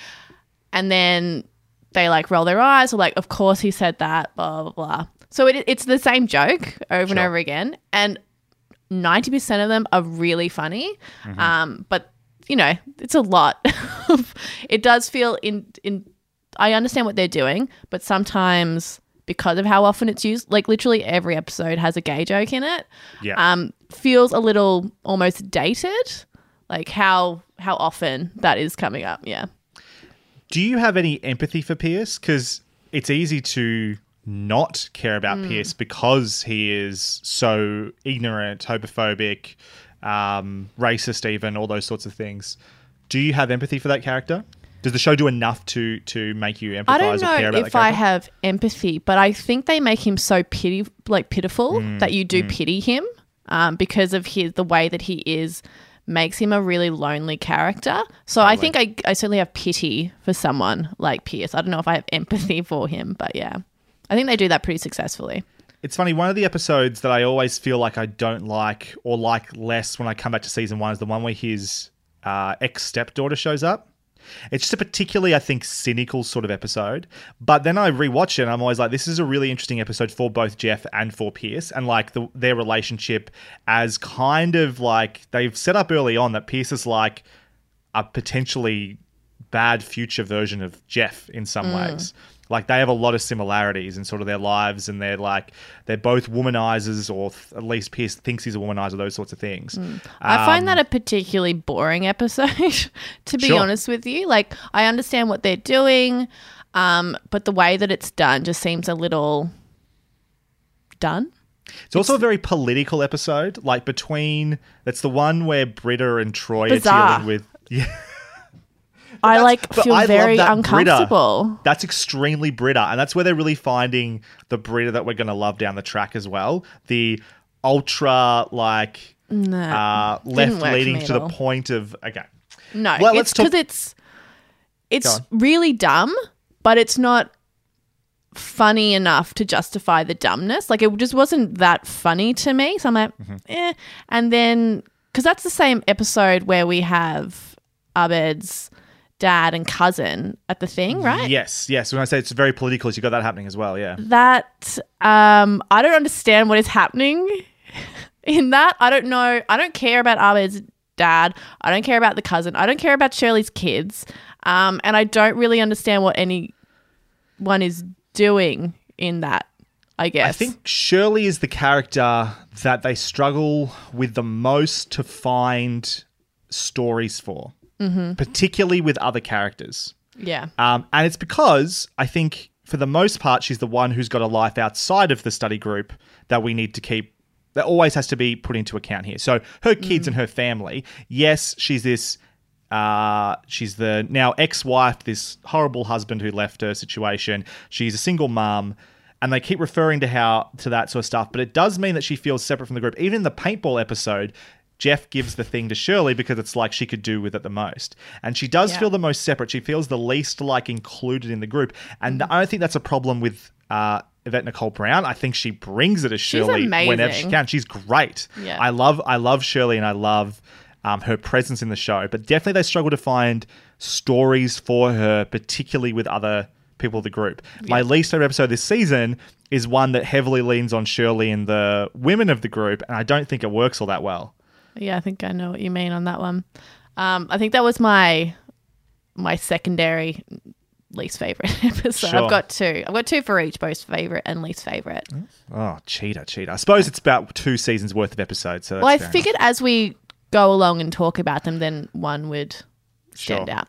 and then they like roll their eyes or like, of course he said that. Blah blah blah. So it, it's the same joke over and over again, and ninety percent of them are really funny. Um, but you know, it's a lot. it does feel in in. I understand what they're doing, but sometimes because of how often it's used, like literally every episode has a gay joke in it. Yeah. Um, feels a little almost dated, like how how often that is coming up. Yeah. Do you have any empathy for Pierce? Because it's easy to not care about Hmm. Pierce because he is so ignorant, homophobic, um, racist, even all those sorts of things. Do you have empathy for that character? Does the show do enough to to make you empathize I don't or care know about if I have empathy, but I think they make him so pity, like pitiful, Mm, that you do pity him um, because of his the way that he is makes him a really lonely character. So I think I, I certainly have pity for someone like Pierce. I don't know if I have empathy for him, but yeah, I think they do that pretty successfully. It's funny. One of the episodes that I always feel like I don't like or like less when I come back to season one is the one where his uh, ex stepdaughter shows up. It's just a particularly, I think, cynical sort of episode. But then I rewatch it and I'm always like, this is a really interesting episode for both Jeff and for Pierce and like the, their relationship as kind of like they've set up early on that Pierce is like a potentially bad future version of Jeff in some Mm. ways. Like they have a lot of similarities in sort of their lives, and they're like they're both womanizers, or th- at least Pierce thinks he's a womanizer. Those sorts of things. I find Um, that a particularly boring episode, to be Sure. honest with you. Like, I understand what they're doing, um, but the way that it's done just seems a little done. It's also a very political episode, like between that's the one where Britta and Troy Bizarre. are dealing with. Yeah, I like feel I very uncomfortable. That's extremely Britta, and that's where they're really finding the Britta that we're going to love down the track as well. The ultra like No, uh, left work for leaning me to the point of okay. No, Well, it's let's talk- because it's it's really dumb, but it's not funny enough to justify the dumbness. Like it just wasn't that funny to me. So I'm like, Mm-hmm. eh. And then because that's the same episode where we have Abed's dad and cousin at the thing, right? Yes, yes. When I say it's very political, you got that happening as well. Yeah. That um, I don't understand what is happening in that. I don't know. I don't care about Abed's dad. I don't care about the cousin. I don't care about Shirley's kids. Um, and I don't really understand what anyone is doing in that. I guess. I think Shirley is the character that they struggle with the most to find stories for, Mhm. particularly with other characters. Yeah. Um, and it's because I think for the most part, she's the one who's got a life outside of the study group that we need to keep, that always has to be put into account here. So her kids and her family, yes, she's this. Uh, she's the now ex-wife, this horrible husband who left her situation. She's a single mom, and they keep referring to how to that sort of stuff. But it does mean that she feels separate from the group. Even in the paintball episode, Jeff gives the thing to Shirley because it's like she could do with it the most. And she does Yeah. feel the most separate. She feels the least like included in the group. And I don't think that's a problem with uh, Yvette Nicole Brown. I think she brings it as Shirley whenever she can. She's great. Yeah. I love I love Shirley and I love um, her presence in the show. But definitely they struggle to find stories for her, particularly with other people of the group. My least favorite episode this season is one that heavily leans on Shirley and the women of the group, and I don't think it works all that well. Yeah, I think I know what you mean on that one. Um, I think that was my my secondary least favorite episode. Sure. I've got two. I've got two for each, most favorite and least favorite. Oh, cheater, cheater. I suppose it's about two seasons worth of episodes. So that's well, I fair enough. figured as we go along and talk about them, then one would stand Sure. out.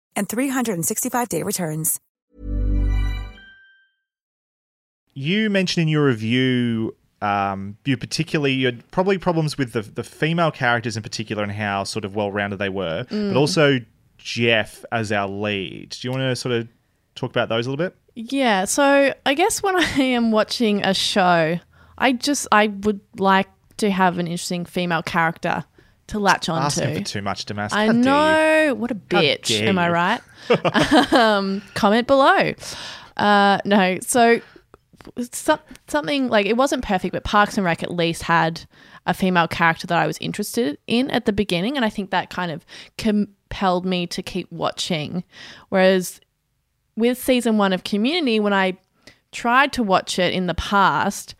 and 365-day returns. You mentioned in your review, um, you particularly you had probably problems with the the female characters in particular and how sort of well rounded they were, Mm. but also Jeff as our lead. Do you want to sort of talk about those a little bit? Yeah, so I guess when I am watching a show, I just I would like to have an interesting female character to latch onto. Asking for too much, Damas. I How dare know. What a bitch. dare Am I you. right? um, comment below. Uh, no, so some, something like it wasn't perfect, but Parks and Rec at least had a female character that I was interested in at the beginning, and I think that kind of compelled me to keep watching. Whereas with season one of Community, when I tried to watch it in the past,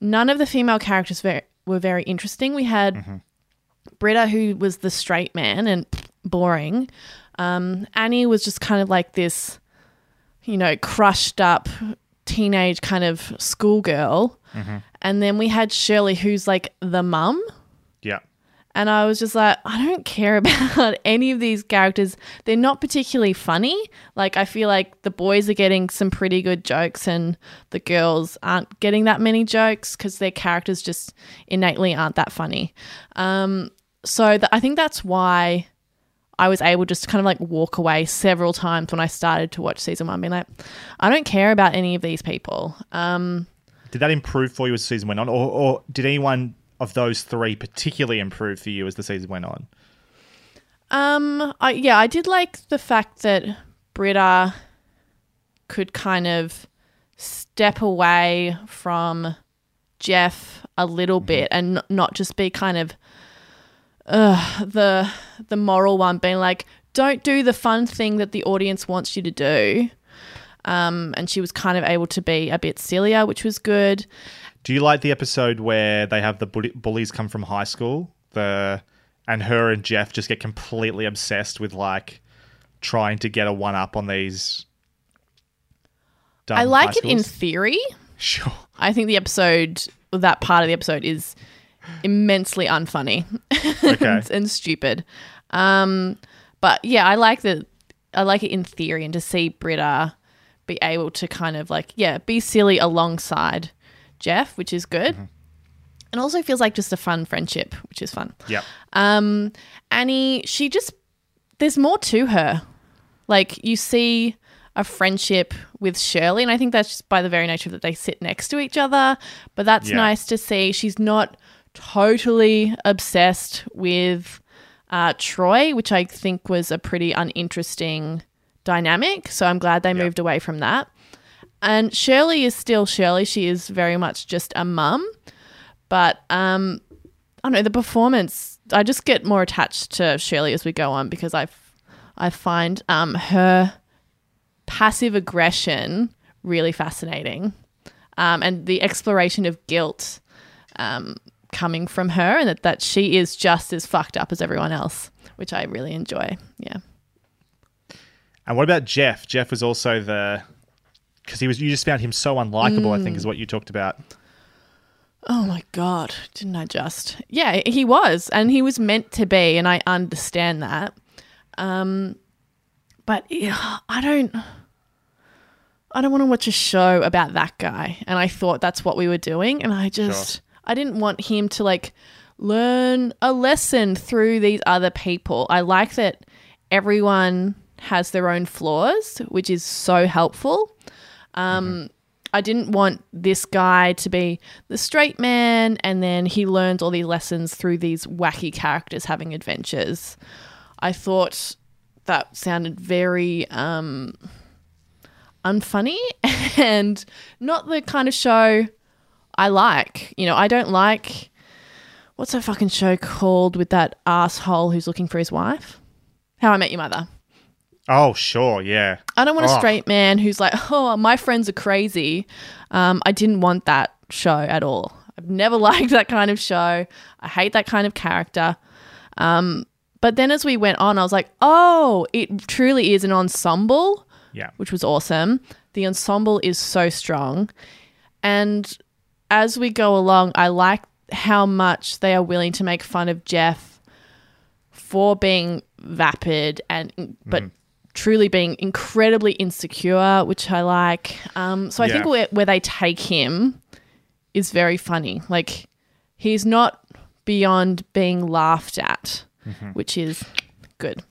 none of the female characters ver- were very interesting. We had Britta, who was the straight man and boring. Um, Annie was just kind of like this, you know, crushed up teenage kind of schoolgirl. And then we had Shirley, who's like the mum. Yeah. And I was just like, I don't care about any of these characters. They're not particularly funny. Like, I feel like the boys are getting some pretty good jokes, and the girls aren't getting that many jokes because their characters just innately aren't that funny. Um, so th- I think that's why I was able just to kind of like walk away several times when I started to watch season one, being like, I don't care about any of these people. Um, Did that improve for you as the season went on, or, or did anyone of those three particularly improve for you as the season went on? Um, I yeah, I did like the fact that Britta could kind of step away from Jeff a little bit and n- not just be kind of uh, the the moral one, being like, don't do the fun thing that the audience wants you to do. Um, and she was kind of able to be a bit sillier, which was good. Do you like the episode where they have the bully- bullies come from high school? The and her and Jeff just get completely obsessed with like trying to get a one up on these. I like it in theory. Sure. I think the episode, that part of the episode, is immensely unfunny Okay. and, and stupid. Um, but yeah, I like the, I like it in theory, and to see Britta be able to kind of like, yeah, be silly alongside Jeff, which is good. Mm-hmm. And also feels like just a fun friendship, which is fun. Yeah. Um, Annie, she just there's more to her. Like you see a friendship with Shirley, and I think that's just by the very nature that they sit next to each other. But that's Yeah. nice to see. She's not totally obsessed with uh, Troy, which I think was a pretty uninteresting dynamic. So I'm glad they moved away from that. And Shirley is still Shirley. She is very much just a mum. But um, I don't know the performance. I just get more attached to Shirley as we go on because I, I find um, her passive aggression really fascinating, um, and the exploration of guilt um, coming from her and that, that she is just as fucked up as everyone else, which I really enjoy. Yeah. And what about Jeff? Jeff was also the because he was. You just found him so unlikable. I think Mm. is what you talked about. Oh my god, didn't I just? Yeah, he was, and he was meant to be, and I understand that. Um, but yeah, I don't. I don't want to watch a show about that guy, and I thought that's what we were doing, and I just I didn't want him to like learn a lesson through these other people. I like that everyone has their own flaws, which is so helpful. Um, I didn't want this guy to be the straight man and then he learns all these lessons through these wacky characters having adventures. I thought that sounded very um, unfunny and not the kind of show I like. You know, I don't like what's that fucking show called with that asshole who's looking for his wife? How I Met Your Mother. Oh, sure, yeah. I don't want a Oh, straight man who's like, oh, my friends are crazy. Um, I didn't want that show at all. I've never liked that kind of show. I hate that kind of character. Um, but then as we went on, I was like, oh, it truly is an ensemble, Yeah. which was awesome. The ensemble is so strong. And as we go along, I like how much they are willing to make fun of Jeff for being vapid and but truly being incredibly insecure, which I like. Um, so I think where, where they take him is very funny. Like he's not beyond being laughed at, Mhm. which is good.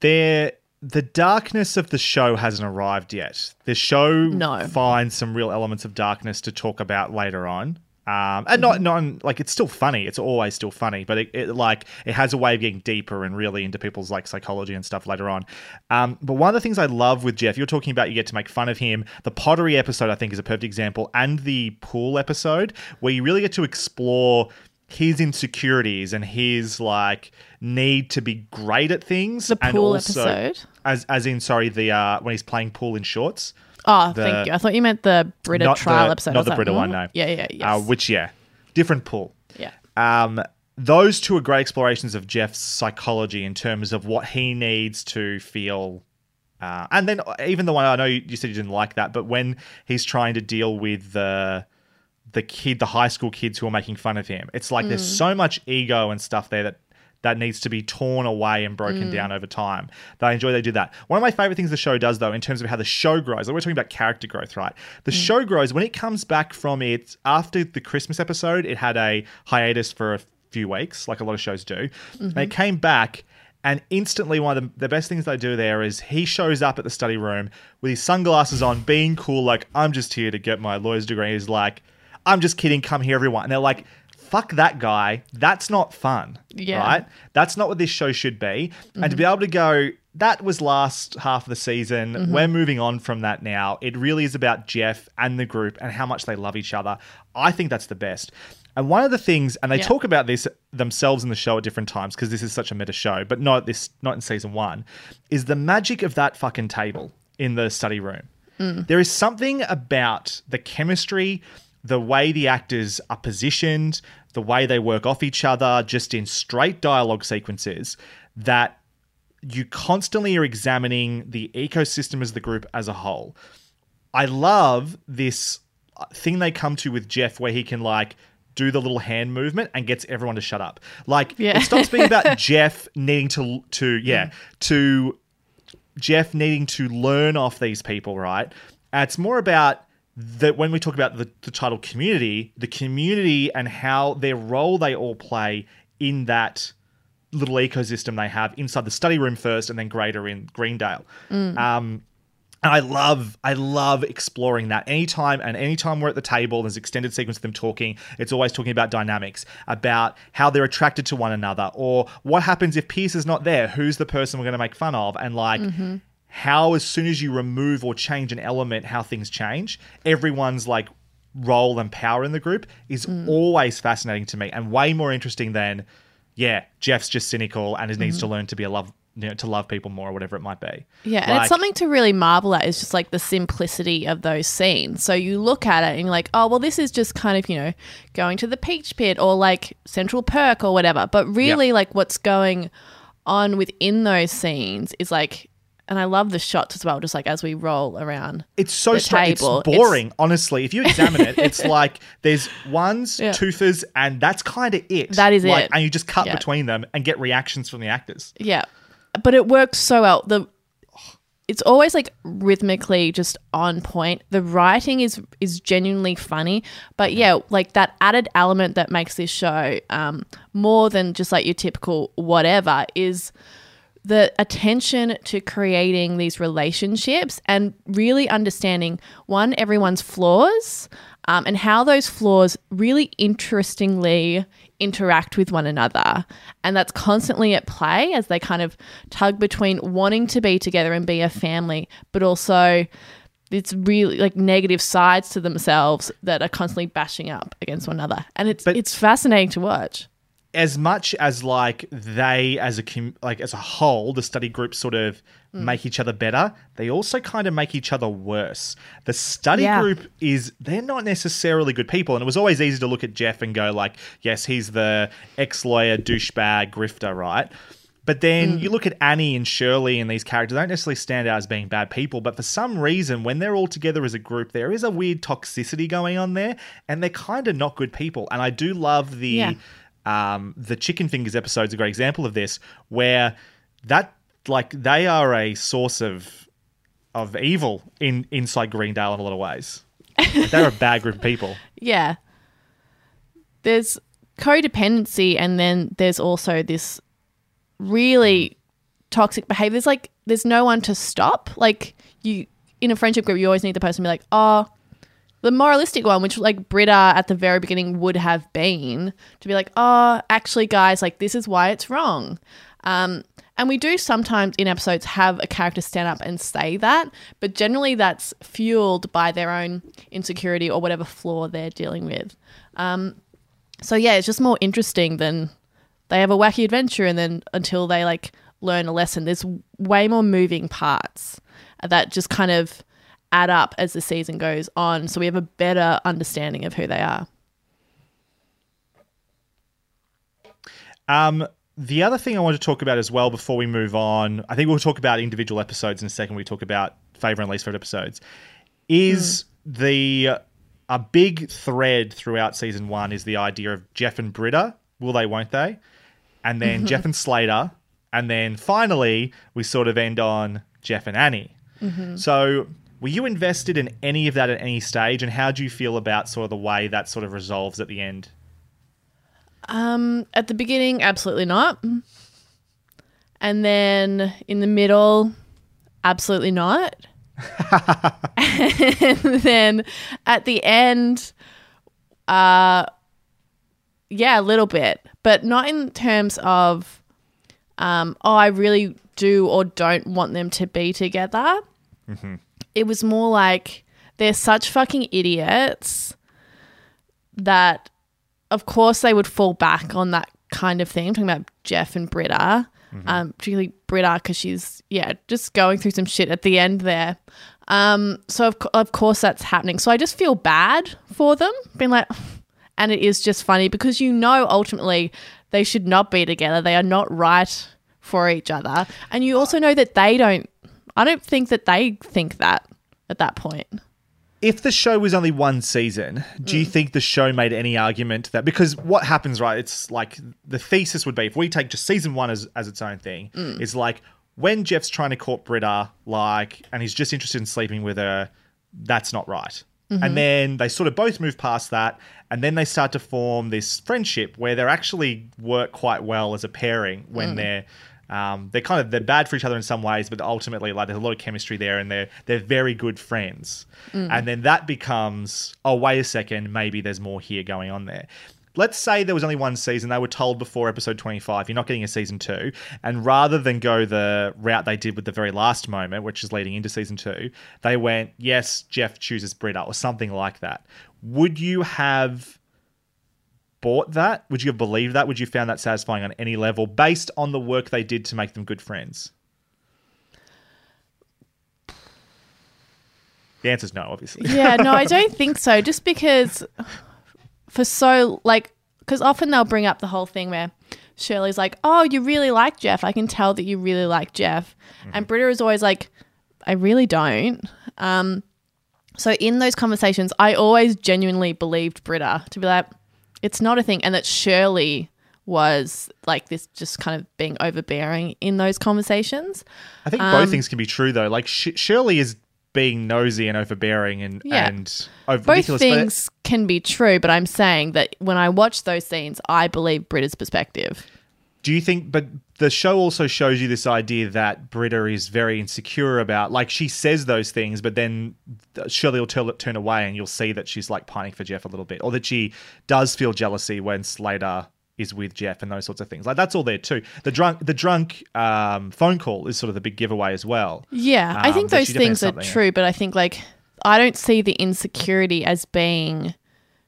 there the darkness of the show hasn't arrived yet. The show No. finds some real elements of darkness to talk about later on. Um, and not, not like it's still funny. It's always still funny, but it, it like it has a way of getting deeper and really into people's like psychology and stuff later on. Um, but one of the things I love with Jeff, you're talking about, you get to make fun of him. The pottery episode, I think, is a perfect example, and the pool episode where you really get to explore his insecurities and his like need to be great at things. The and pool also, episode? As as in sorry, the uh, when he's playing pool in shorts. Oh, The- thank you. I thought you meant the Britta trial the, episode. Not the like, Britta one, "Mm, no. Yeah, yeah, yes. Uh, which yeah, different pool. yeah. Um, those two are great explorations of Jeff's psychology in terms of what he needs to feel. Uh, and then even the one I know you, you said you didn't like that, but when he's trying to deal with the the kid, the high school kids who are making fun of him, it's like there's Mm. so much ego and stuff there that that needs to be torn away and broken Mm. down over time. That I enjoy they do that. One of my favorite things the show does though, in terms of how the show grows, like we're talking about character growth, right? The show grows when it comes back from it after the Christmas episode, it had a hiatus for a few weeks, like a lot of shows do. And it Mhm. came back and instantly one of the, the best things they do there is he shows up at the study room with his sunglasses on, being cool, like, I'm just here to get my lawyer's degree. He's like, I'm just kidding, come here, everyone. And they're like, fuck that guy. That's not fun. Yeah. Right? That's not what this show should be. And to be able to go, that was last half of the season. Mhm. We're moving on from that now. It really is about Jeff and the group and how much they love each other. I think that's the best. And one of the things, and they Yeah. talk about this themselves in the show at different times because this is such a meta show, but not this, not in season one, is the magic of that fucking table in the study room. Mm. There is something about the chemistry, the way the actors are positioned, the way they work off each other, just in straight dialogue sequences, that you constantly are examining the ecosystem as the group as a whole. I love this uh, thing they come to with Jeff where he can like do the little hand movement and gets everyone to shut up. Like Yeah. it stops being about Jeff needing to to yeah, to Jeff needing to learn off these people, right? And it's more about that when we talk about the, the title community, the community and how their role they all play in that little ecosystem they have inside the study room first and then greater in Greendale. Mm. Um, and I love, I love exploring that. Anytime and anytime we're at the table, there's extended sequence of them talking. It's always talking about dynamics, about how they're attracted to one another, or what happens if Pierce is not there. Who's the person we're going to make fun of? And like, Mhm. How as soon as you remove or change an element, how things change. Everyone's like role and power in the group is mm. always fascinating to me and way more interesting than, yeah, Jeff's just cynical and it needs to mm-hmm. learn to be a love you know, to love people more or whatever it might be. Yeah, and it's something to really marvel at is just like the simplicity of those scenes. So you look at it and you're like, oh, well, this is just kind of, you know, going to the peach pit or like Central Perk or whatever. But really, like, what's going on within those scenes is like, and I love the shots as well, just like as we roll around. It's so the. It's table. boring, honestly. If you examine it, it's like there's ones, Yeah. twofers, and that's kind of it. That is like, it. And you just cut Yeah. between them and get reactions from the actors. Yeah. But it works so well. The it's always like rhythmically just on point. The writing is is genuinely funny, but yeah, like that added element that makes this show um, more than just like your typical whatever is the attention to creating these relationships and really understanding one everyone's flaws um, and how those flaws really interestingly interact with one another. And that's constantly at play as they kind of tug between wanting to be together and be a family but also it's really like negative sides to themselves that are constantly bashing up against one another. And it's it's fascinating to watch as much as like they as a com- like as a whole the study group sort of Mm. make each other better they also kind of make each other worse the study Yeah. group is they're not necessarily good people and it was always easy to look at jeff and go like yes he's the ex-lawyer douchebag grifter right but then Mm. you look at Annie and Shirley and these characters they don't necessarily stand out as being bad people, but for some reason, when they're all together as a group, there is a weird toxicity going on there, and they're kind of not good people. And I do love the Yeah. Um, the chicken fingers episode is a great example of this, where that like they are a source of of evil in inside Greendale in a lot of ways. Like, they're a bad group of people. Yeah. There's codependency, and then there's also this really toxic behavior. There's like, there's no one to stop. Like, you, in a friendship group, you always need the person to be like, oh, the moralistic one, which like Britta at the very beginning would have been, to be like, oh, actually, guys, like, this is why it's wrong. Um, and we do sometimes in episodes have a character stand up and say that, but generally that's fueled by their own insecurity or whatever flaw they're dealing with. Um, so yeah, it's just more interesting than they have a wacky adventure and then until they like learn a lesson, there's way more moving parts that just kind of add up as the season goes on. So we have a better understanding of who they are. Um, the other thing I want to talk about as well before we move on, I think we'll talk about individual episodes in a second. We talk about favorite and least favorite episodes. Is the a big thread throughout season one is the idea of Jeff and Britta, will they, won't they? And then. Jeff and Slater, and then finally we sort of end on Jeff and Annie. Mhm. So, were you invested in any of that at any stage, and how do you feel about sort of the way that sort of resolves at the end? Um, at the beginning, absolutely not. And then in the middle, absolutely not. and then at the end, uh, yeah, a little bit, but not in terms of, um, oh, I really do or don't want them to be together. Mm-hmm. It was more like they're such fucking idiots that of course they would fall back on that kind of thing. I'm talking about Jeff and Britta, um, particularly Britta because she's yeah just going through some shit at the end there. Um, so of, of course that's happening. So I just feel bad for them, being like, and it is just funny because you know ultimately they should not be together. They are not right for each other, and you also know that they don't. I don't think that they think that at that point. if the show was only one season, do you think the show made any argument that because what happens, right? It's like the thesis would be if we take just season one as, as its own thing, Mm. is like when Jeff's trying to court Britta, like, and he's just interested in sleeping with her, that's not right. Mhm. And then they sort of both move past that, and then they start to form this friendship where they actually work quite well as a pairing when Mm. they're um, they're kind of they're bad for each other in some ways, but ultimately like there's a lot of chemistry there, and they're they're very good friends. Mm. And then that becomes oh wait a second, maybe there's more here going on there. Let's say there was only one season. They were told before episode 25, you're not getting a season two. And rather than go the route they did with the very last moment, which is leading into season two, they went, yes, Jeff chooses Britta or something like that. Would you have bought that? Would you have believed that? Would you have found that satisfying on any level based on the work they did to make them good friends? The answer's no, obviously. yeah, no, I don't think so. Just because for so like because often they'll bring up the whole thing where Shirley's like, "Oh, you really like Jeff. I can tell that you really like Jeff," and Britta is always like, "I really don't." Um, so in those conversations, I always genuinely believed Britta to be like, "It's not a thing," and that Shirley was like this, just kind of being overbearing in those conversations. I think Um, both things can be true though. Like Sh- Shirley is being nosy and overbearing and Yeah. and over- Both things can be true, but I'm saying that when I watch those scenes, I believe Britta's perspective. Do you think? But the show also shows you this idea that Britta is very insecure about. Like she says those things, but then Shirley will tell, turn away, and you'll see that she's like pining for Jeff a little bit, or that she does feel jealousy when Slater is with Jeff and those sorts of things. Like that's all there too. The drunk, the drunk um, phone call is sort of the big giveaway as well. Yeah, I Um, think those things are true, but I think like I don't see the insecurity as being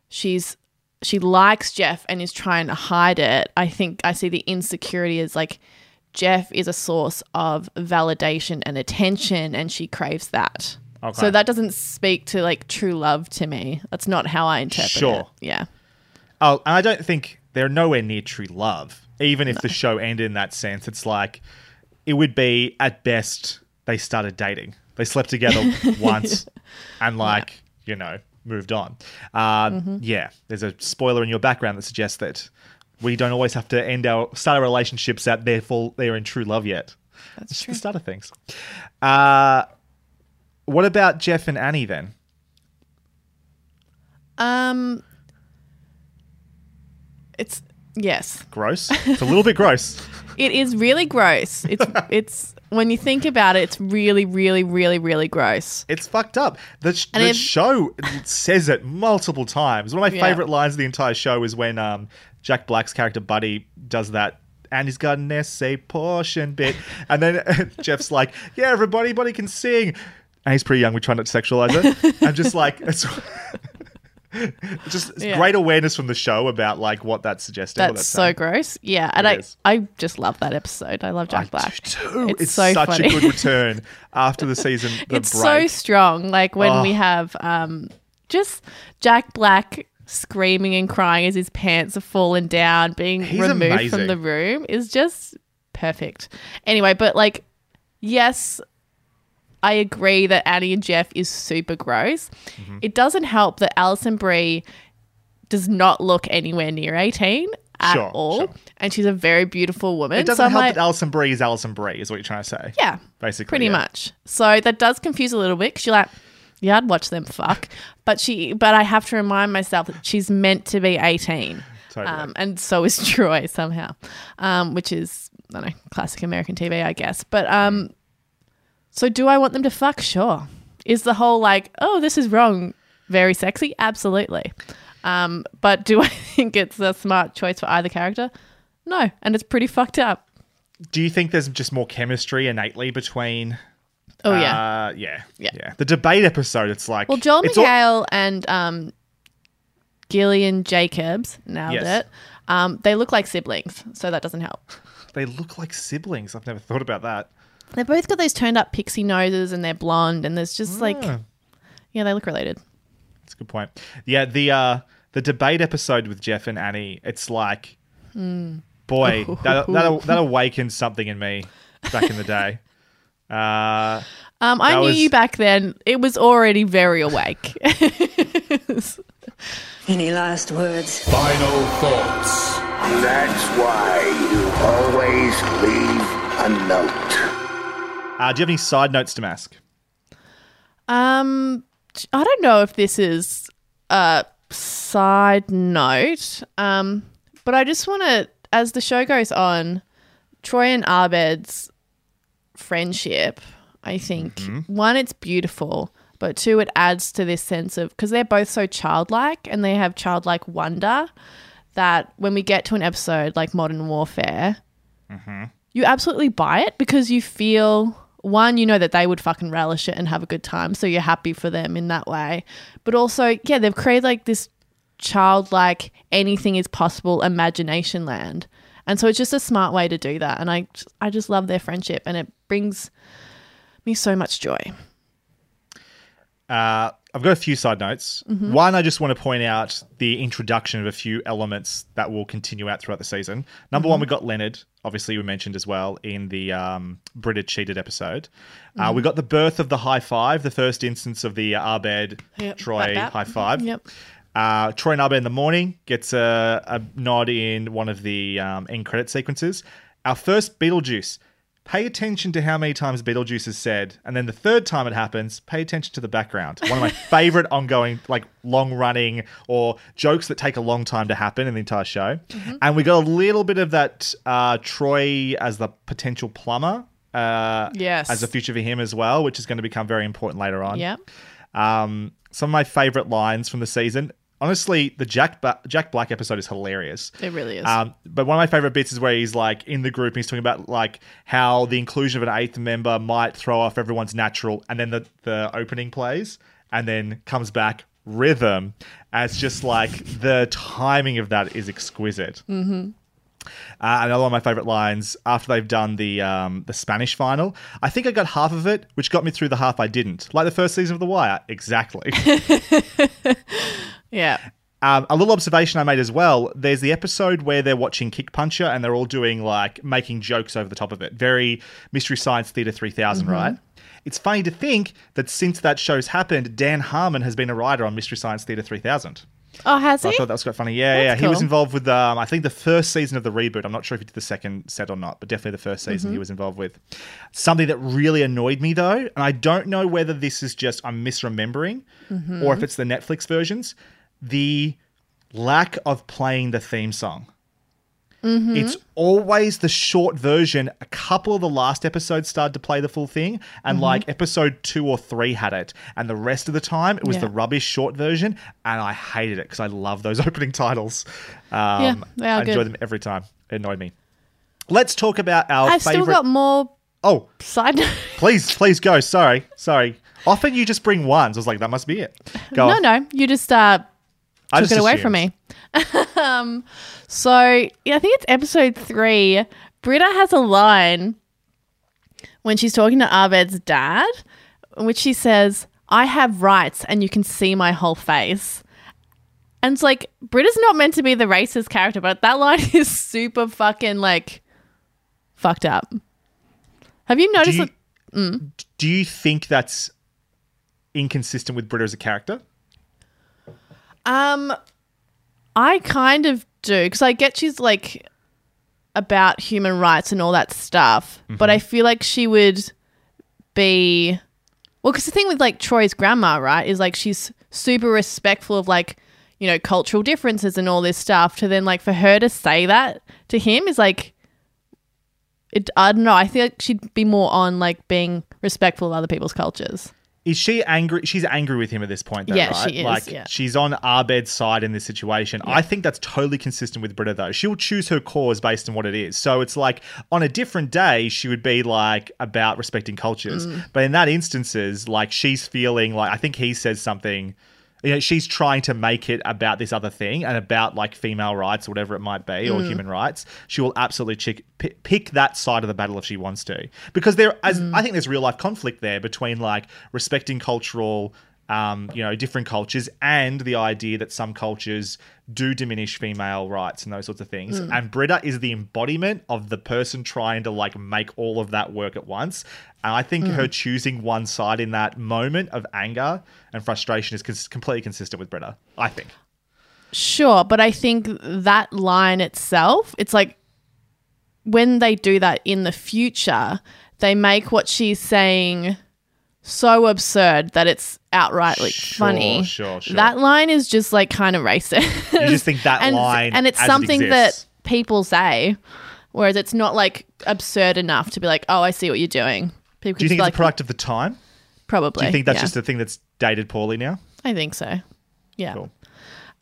she's she likes Jeff and is trying to hide it. I think I see the insecurity as like Jeff is a source of validation and attention and she craves that. Okay. So that doesn't speak to like true love to me. That's not how I interpret Sure. it. Yeah. Oh, and I don't think they're nowhere near true love. Even if the show ended in that sense, it's like it would be at best they started dating. They slept together once and like, you know, moved on. Uh, Mhm. Yeah, there's a spoiler in your background that suggests that we don't always have to end our start our relationships at therefore they're in true love yet. That's it's true. the start of things. Uh, what about Jeff and Annie then? Um it's yes. Gross. It's a little bit gross. It is really gross. It's it's when you think about it, it's really, really, really, really gross. It's fucked up. The, sh- the if- show says it multiple times. One of my Yeah. favorite lines of the entire show is when um, Jack Black's character Buddy does that. And he's got an essay portion bit. And then Jeff's like, Yeah, everybody, buddy can sing. And he's pretty young. We try not to sexualize it. I'm just like, it's just Yeah. great awareness from the show about like what that's suggesting. what That's so saying. gross. Yeah, and It I is. I just love that episode. I love Jack Black. Ooh, It's, it's, so such funny. a good return after the season. The it's so strong. Like when Oh. we have um just Jack Black screaming and crying as his pants are falling down, being He's removed amazing. from the room is just perfect. Anyway, but like yes, I agree that Annie and Jeff is super gross. Mm-hmm. It doesn't help that Alison Brie does not look anywhere near 18 at Sure, all. And she's a very beautiful woman. It doesn't so help like, that Alison Brie is Alison Brie, is what you're trying to say. yeah, basically. pretty yeah. much. So that does confuse a little bit because you're like, yeah, I'd watch them fuck, but she, but I have to remind myself that she's meant to be 18, Totally. um, and so is Troy somehow, um, which is I don't know classic American TV, I guess. But um, so do I want them to fuck? Sure. Is the whole like, oh, this is wrong, very sexy? Absolutely. Um, but do I think it's a smart choice for either character? No, and it's pretty fucked up. Do you think there's just more chemistry innately between? Oh, yeah. uh, yeah, Yeah. yeah. The debate episode, it's like Well, Joel it's all- and um, Gillian Jacobs nailed Yes. it. Um, they look like siblings, so that doesn't help. they look like siblings. I've never thought about that. They both got those turned up pixie noses, and they're blonde, and there's just like, Ah. yeah, they look related. That's a good point. Yeah, the uh, the debate episode with Jeff and Annie, it's like, Hmm. boy, that that that awakened something in me back in the day. Uh, Um, I That knew was- you back then. It was already very awake. Any last words? Final thoughts. That's why you always leave a note. Uh, do you have any side notes to mask? Um, I don't know if this is a side note, um, but I just want to, as the show goes on, Troy and Abed's friendship, I think, one, it's beautiful, but two, it adds to this sense of, because they're both so childlike and they have childlike wonder that when we get to an episode like Modern Warfare, you absolutely buy it because you feel one, you know that they would fucking relish it and have a good time, so you're happy for them in that way. But also, yeah, they've created like this childlike, anything is possible imagination land. And so it's just a smart way to do that. And I, I just love their friendship and it brings me so much joy. Uh, I've got a few side notes. Mhm. One, I just want to point out the introduction of a few elements that will continue out throughout the season. Number one, Mhm. we got Leonard. Obviously, we mentioned as well in the um, Britta cheated episode. Uh, Mhm. we got the birth of the high five, the first instance of the Abed Yep, Troy high five. Yep. Uh, Troy and Abed in the morning gets a, a nod in one of the um, end credit sequences. Our first Beetlejuice. Pay attention to how many times Beetlejuice is said, and then the third time it happens, pay attention to the background. One of my favorite ongoing, like long running or jokes that take a long time to happen in the entire show. And we got a little bit of that uh, Troy as the potential plumber. Uh, Yes. As a future for him as well, which is going to become very important later on. Yeah. Um, some of my favorite lines from the season. Honestly, the Jack ba- Jack Black episode is hilarious. It really is. Um, but one of my favorite bits is where he's like in the group and he's talking about like how the inclusion of an eighth member might throw off everyone's natural, and then the the opening plays and then comes back rhythm as just like the timing of that is exquisite. Mm-hmm. Uh, another one of my favorite lines after they've done the um, the Spanish final. I think I got half of it, which got me through the half I didn't. Like the first season of The Wire, exactly. Yeah. Um, a little observation I made as well. There's the episode where they're watching Kick Puncher and they're all doing like making jokes over the top of it. Very Mystery Science Theater 3000, Mhm. right? It's funny to think that since that show's happened, Dan Harmon has been a writer on Mystery Science Theater 3000. Oh, has So he? I thought that was quite funny. Yeah, That's yeah. He was involved with, um, I think, the first season of the reboot. I'm not sure if he did the second set or not, but definitely the first season Mhm. he was involved with. Something that really annoyed me, though, and I don't know whether this is just I'm misremembering Mhm. or if it's the Netflix versions, the lack of playing the theme song. Mhm. It's always the short version. A couple of the last episodes started to play the full thing, and Mhm. like episode two or three had it, and the rest of the time it was Yeah. the rubbish short version, and I hated it because I love those opening titles. Um, Yeah, they are I enjoy good. them every time. It annoyed me. Let's talk about our I've favorite. still got more oh, side notes. please, please go. Sorry, sorry. Often you just bring ones. I was like, that must be it. Go. no, no, you just uh, took just it away from me. um, so yeah, I think it's episode three. Britta has a line when she's talking to Abed's dad, in which she says, "I have rights, and you can see my whole face." And it's like Britta's not meant to be the racist character, but that line is super fucking like fucked up. Have you noticed? you- that- Mm. Do you think that's inconsistent with Britta as a character? Um, I kind of do because I get she's like about human rights and all that stuff, but mm-hmm. I feel like she would be well. Because the thing with like Troy's grandma, right, is like she's super respectful of like you know cultural differences and all this stuff. To then like for her to say that to him is like. It, I don't know. I feel like she'd be more on like being respectful of other people's cultures. Is she angry? She's angry with him at this point, though, Yeah, right? she is, Like yeah. she's on Abed's side in this situation. I think that's totally consistent with Britta, though. She'll choose her cause based on what it is. So it's like on a different day, she would be like about respecting cultures, Mm. but in that instances, like she's feeling like I think he says something. You know, she's trying to make it about this other thing and about like female rights or whatever it might be or Mm. human rights. She will absolutely chick, pick, pick that side of the battle if she wants to, because there, as Mm. I think, there's real life conflict there between like respecting cultural, um, you know, different cultures and the idea that some cultures do diminish female rights and those sorts of things. Mm. And Britta is the embodiment of the person trying to like make all of that work at once. And I think Mm. her choosing one side in that moment of anger and frustration is cons- completely consistent with Britta. I think. Sure, but I think that line itself, it's like when they do that in the future, they make what she's saying so absurd that it's outrightly Sure, funny. sure, sure. That line is just like kind of racist. You just think that and, line and it's it something exists. that people say, whereas it's not like absurd enough to be like, oh, I see what you're doing. People Do you think it's like, a product of the time? Probably. Do you think that's yeah. just a thing that's dated poorly now? I think so. Yeah. Cool.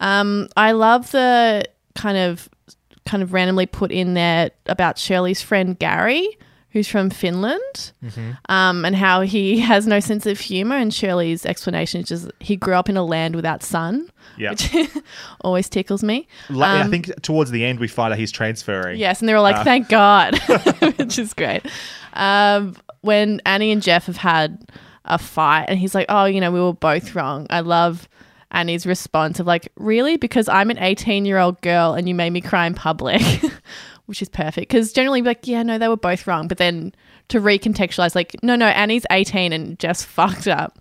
Um, I love the kind of kind of randomly put in there about Shirley's friend Gary, who's from Finland, Mhm. um, and how he has no sense of humor. And Shirley's explanation is just he grew up in a land without sun, Yeah. which always tickles me. La- I Um, think towards the end we find out he's transferring. Yes, and they were like, Uh, "Thank God," which is great. Um, when Annie and Jeff have had a fight, and he's like, "Oh, you know, we were both wrong." I love Annie's response of like, "Really? Because I'm an 18 year old girl, and you made me cry in public," which is perfect. Because generally, like, yeah, no, they were both wrong, but then to recontextualize, like, no, no, Annie's 18 and Jeff's fucked up.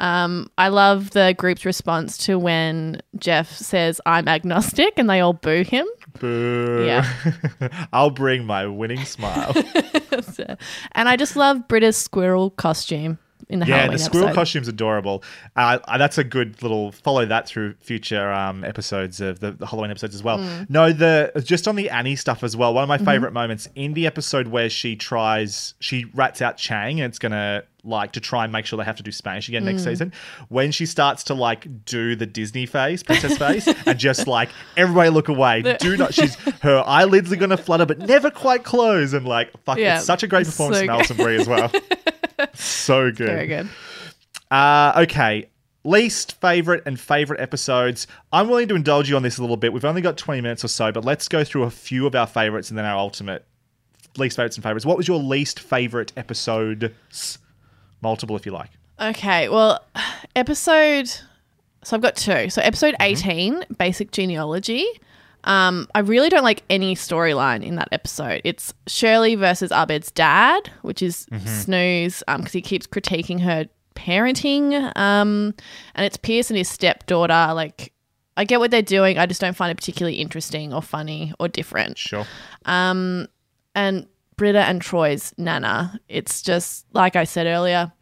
Um, I love the group's response to when Jeff says, I'm agnostic, and they all boo him. Boo. Yeah. I'll bring my winning smile. And I just love Britta's squirrel costume in the yeah, Halloween the squirrel episode. costume's adorable. Uh, uh, that's a good little follow that through future um, episodes of the, the Halloween episodes as well. Mm. No, the just on the Annie stuff as well. One of my Mhm. favorite moments in the episode where she tries, she rats out Chang, and it's gonna like to try and make sure they have to do Spanish again next Mm. season. When she starts to like do the Disney face, princess face, and just like everybody look away. Do not. She's her eyelids are gonna flutter, but never quite close. And like, fuck, Yeah, it's such a great performance so from Alison. Brie as well. so good. Very good. Uh, okay. Least favorite and favorite episodes. I'm willing to indulge you on this a little bit. We've only got 20 minutes or so, but let's go through a few of our favorites and then our ultimate least favorites and favorites. What was your least favorite episode? Multiple, if you like. Okay, well, episode. So I've got two. So episode Mm-hmm. 18, basic genealogy. Um, I really don't like any storyline in that episode. It's Shirley versus Abed's dad, which is Mm-hmm. Mhm. snooze because he keeps critiquing her parenting. Um, and it's Pierce and his stepdaughter. Like, I get what they're doing. I just don't find it particularly interesting or funny or different. Sure. Um, and Britta and Troy's Nana. It's just like I said earlier.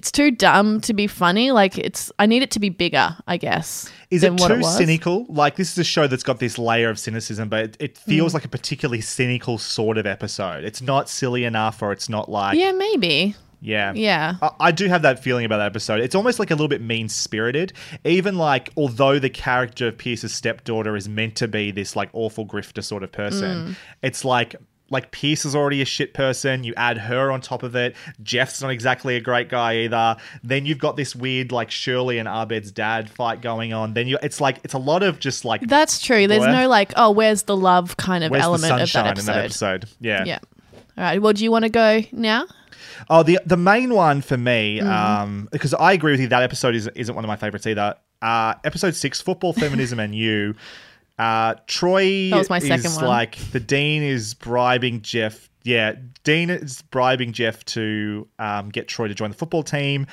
It's too dumb to be funny. Like it's, I need it to be bigger. I guess. Is it too was. cynical? Like, this is a show that's got this layer of cynicism, but it, it feels Mm. like a particularly cynical sort of episode. It's not silly enough, or it's not like. yeah, maybe. Yeah. Yeah. I, I do have that feeling about that episode. It's almost like a little bit mean spirited. Even like, although the character of Pierce's stepdaughter is meant to be this like awful grifter sort of person, Mm. it's like. Like Pierce is already a shit person. You add her on top of it. Jeff's not exactly a great guy either. Then you've got this weird like Shirley and Abed's dad fight going on. Then you, it's like it's a lot of just like That's true. There's Bleh. no like, oh, where's the love kind of where's element of that in that episode. episode? Yeah. Yeah. All right. Well, do you want to go now? Oh, the the main one for me, Mhm. um, because I agree with you, that episode is, isn't one of my favorites either. Uh, episode six, football, feminism, and you. Uh, Troy That was my is second one. like the dean is bribing Jeff. Yeah, Dean is bribing Jeff to um, get Troy to join the football team.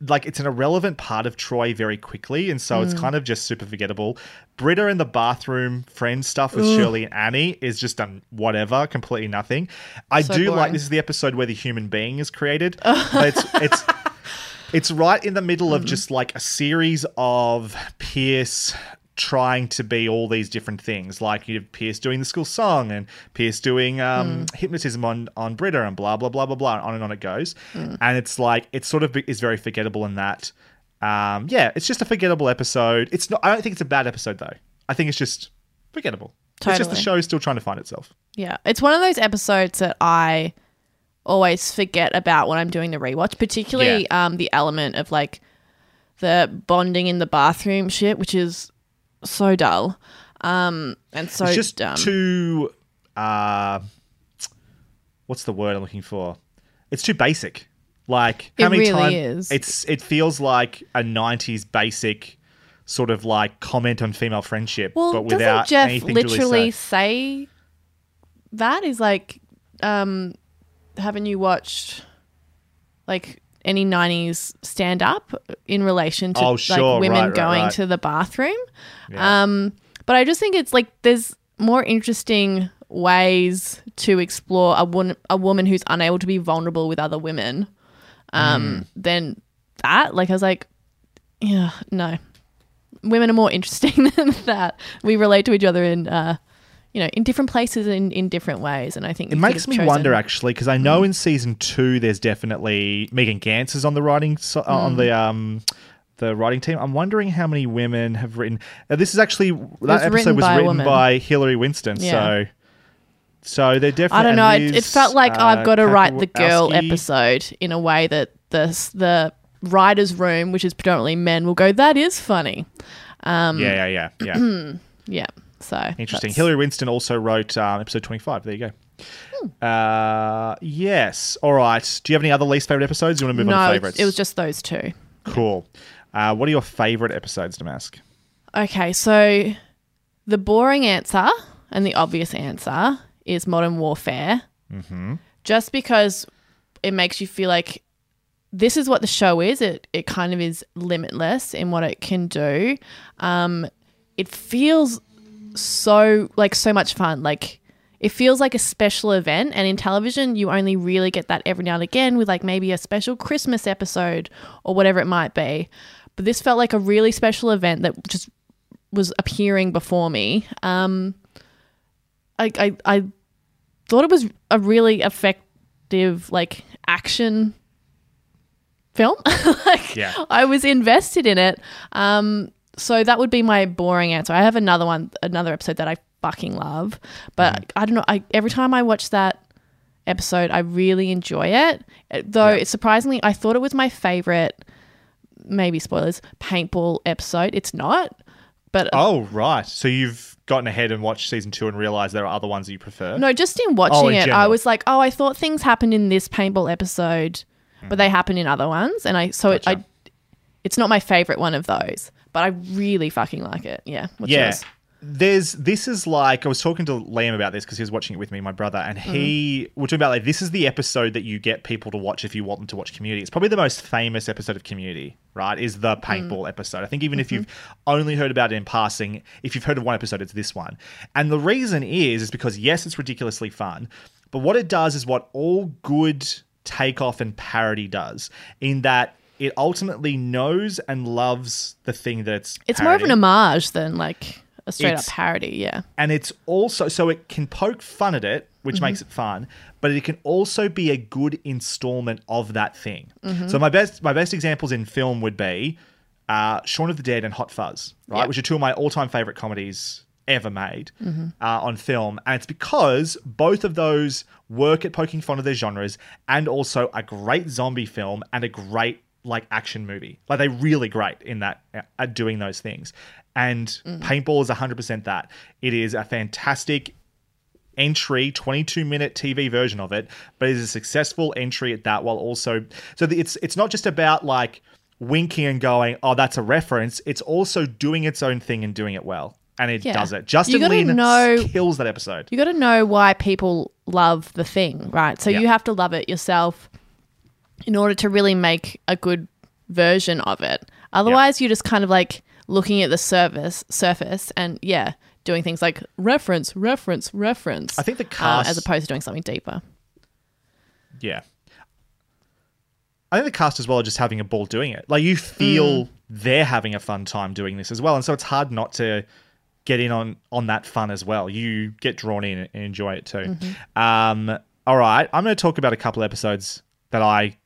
Like it's an irrelevant part of Troy very quickly, and so it's Mm. kind of just super forgettable. Britta in the bathroom friend stuff with Ugh. Shirley and Annie is just done whatever, completely nothing. I So do like this is the episode where the human being is created. but it's it's it's right in the middle Mm. of just like a series of Pierce trying to be all these different things. Like you have Pierce doing the school song and Pierce doing um, Mm. hypnotism on on Britta and blah blah blah blah blah. On and on it goes. Mm. And it's like it sort of is very forgettable in that. Um, yeah, it's just a forgettable episode. It's not. I don't think it's a bad episode though. I think it's just forgettable. Totally. It's just the show is still trying to find itself. Yeah, it's one of those episodes that I always forget about when I'm doing the rewatch, particularly um, the element of like the bonding in the bathroom shit, which is so dull um, and so it's just dumb. too. Uh, what's the word I'm looking for? It's too basic. Like how It many really times it's it feels like a '90s basic sort of like comment on female friendship, well, but doesn't without Jeff anything to literally really say. say that? Is like, um, haven't you watched like any '90s stand up in relation to Oh, like sure, women right, right, going right. to the bathroom? Yeah. Um, but I just think it's like there's more interesting ways to explore a woman a woman who's unable to be vulnerable with other women um, than that. Like I was like, yeah, no, women are more interesting than that. We relate to each other in. Uh, you know, in different places in, in different ways, and I think It makes me have wonder actually because I know in season two there's definitely Megan Ganz is on the writing so, uh, on Mm. the um the writing team. I'm wondering how many women have written. Uh, this is actually that episode written was written by Hilary Winston. Yeah. So So they're definitely. I don't know. and It, felt like uh, I've got to write the girl episode in a way that the the writers' room, which is predominantly men, will go. That is funny. Um, Yeah, yeah, yeah, yeah. yeah. So Interesting. that's- Hilary Winston also wrote um, episode 25. There you go. Hmm. Uh, yes. All right. Do you have any other least favorite episodes? You want to move no, on to it- favorites? it was just those two. cool. Uh, what are your favorite episodes, Damask? Okay, so the boring answer and the obvious answer is Modern Warfare, Mm-hmm. just because it makes you feel like this is what the show is. It it kind of is limitless in what it can do. Um, it feels so like so much fun. Like it feels like a special event, and in television, you only really get that every now and again with like maybe a special Christmas episode or whatever it might be. But this felt like a really special event that just was appearing before me. Um, I, I I thought it was a really effective like action film. like Yeah. I was invested in it. Um, so that would be my boring answer. I have another one, another episode that I fucking love, but I don't know. I every time I watch that episode, I really enjoy it. Uh, Though it's surprisingly, I thought it was my favorite. Maybe spoilers. Paintball episode. It's not, but Oh, right. So you've gotten ahead and watched season two and realized there are other ones that you prefer? No, just in watching Oh, in it, I was like, oh, I thought things happened in this paintball episode, but they happen in other ones, and I so it, I, it's not my favorite one of those, but I really fucking like it. Yeah, What's yeah. yours? There's this is like I was talking to Liam about this because he was watching it with me, my brother, and he mm. we're talking about like this is the episode that you get people to watch if you want them to watch Community. It's probably the most famous episode of Community, right? Is the mm. paintball episode. I think even if you've mm-hmm. only heard about it in passing, if you've heard of one episode, it's this one. And the reason is is because yes, it's ridiculously fun, but what it does is what all good takeoff and parody does, in that it ultimately knows and loves the thing that it's It's more of an homage than like a straight It's- up parody. Yeah, and it's also so it can poke fun at it which Mhm. makes it fun but it can also be a good installment of that thing Mhm. so my best my best examples in film would be uh, Shaun of the Dead and Hot Fuzz right Yep. which are two of my all-time favorite comedies ever made Mhm. uh, on film and it's because both of those work at poking fun of their genres and also a great zombie film and a great like action movie. Like they're really great in that uh, at doing those things. And mm. paintball is 100% that. It is a fantastic entry 22 minute tv version of it but it is a successful entry at that while also so it's it's not just about like winking and going oh that's a reference. It's also doing its own thing and doing it well. And it Yeah. does it. You justin gotta lin know- kills that episode. You got to know why people love the thing, right? So Yeah. you have to love it yourself in order to really make a good version of it. Otherwise, you're just kind of like looking at the surface, surface, and yeah, doing things like reference, reference, reference. I think the uh, cast- as opposed to doing something deeper. Yeah. I think the cast as well are just having a ball doing it. Like you feel Mm. they're having a fun time doing this as well, and so it's hard not to get in on on that fun as well. You get drawn in and enjoy it too. Mm-hmm. Um, all right, I'm going to talk about a couple episodes that I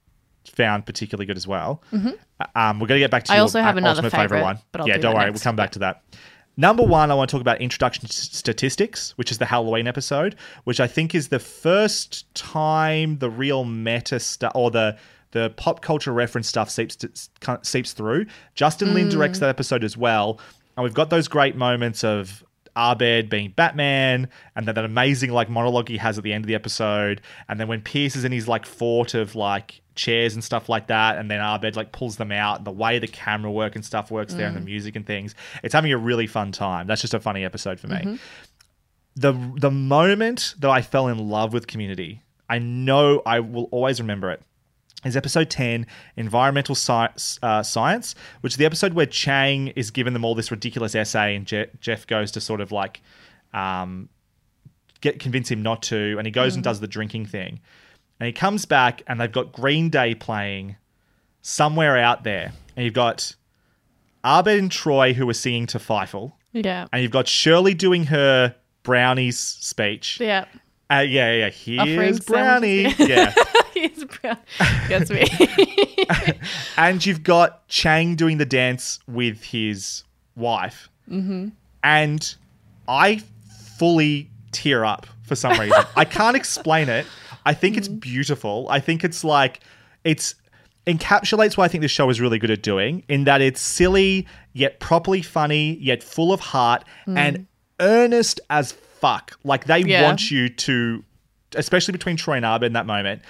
found particularly good as well. Mhm. Um, we're going to get back to I your also have uh, another favorite favourite, one. but I'll yeah, do don't worry, next. we'll come back to that. Number one, I want to talk about introduction to statistics, which is the Halloween episode, which I think is the first time the real meta stuff or the the pop culture reference stuff seeps to, seeps through. Justin Lin Mm. directs that episode as well, and we've got those great moments of Abed being Batman, and then that amazing like monologue he has at the end of the episode, and then when Pierce is in his like fort of like chairs and stuff like that, and then Abed like pulls them out, and the way the camera work and stuff works there, and the Mm. music and things, it's having a really fun time. That's just a funny episode for me. Mhm. The the moment that I fell in love with Community, I know I will always remember it is episode 10 environmental science, uh, science which is the episode where chang is giving them all this ridiculous essay and Je- jeff goes to sort of like um, get convince him not to and he goes and Mm. does the drinking thing and he comes back and they've got green day playing somewhere out there and you've got abed and troy who are singing to Fievel, Yeah. and you've got shirley doing her brownies speech Yeah. uh, yeah yeah Offering here's brownie sandwiches. yeah Here's brown. That's me. and you've got Chang doing the dance with his wife, mm-hmm. and I fully tear up for some reason. I can't explain it. I think it's beautiful. I think it's like it's encapsulates what I think this show is really good at doing in that it's silly yet properly funny yet full of heart and earnest as fuck. Like they Yeah. want you to, especially between Troy and Abed in that moment.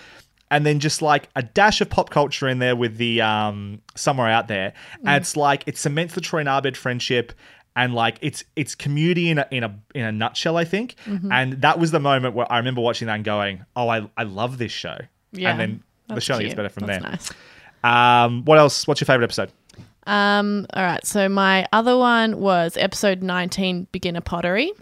And then just like a dash of pop culture in there with the um somewhere out there, and it's like it cements the Troy and Abed friendship, and like it's it's community in a in a in a nutshell, I think. Mhm. And that was the moment where I remember watching that and going, "Oh, I I love this show." Yeah, and then the show gets better from That's there. nice. Um, what else? What's your favorite episode? Um, all right. So my other one was episode 19, Beginner Pottery.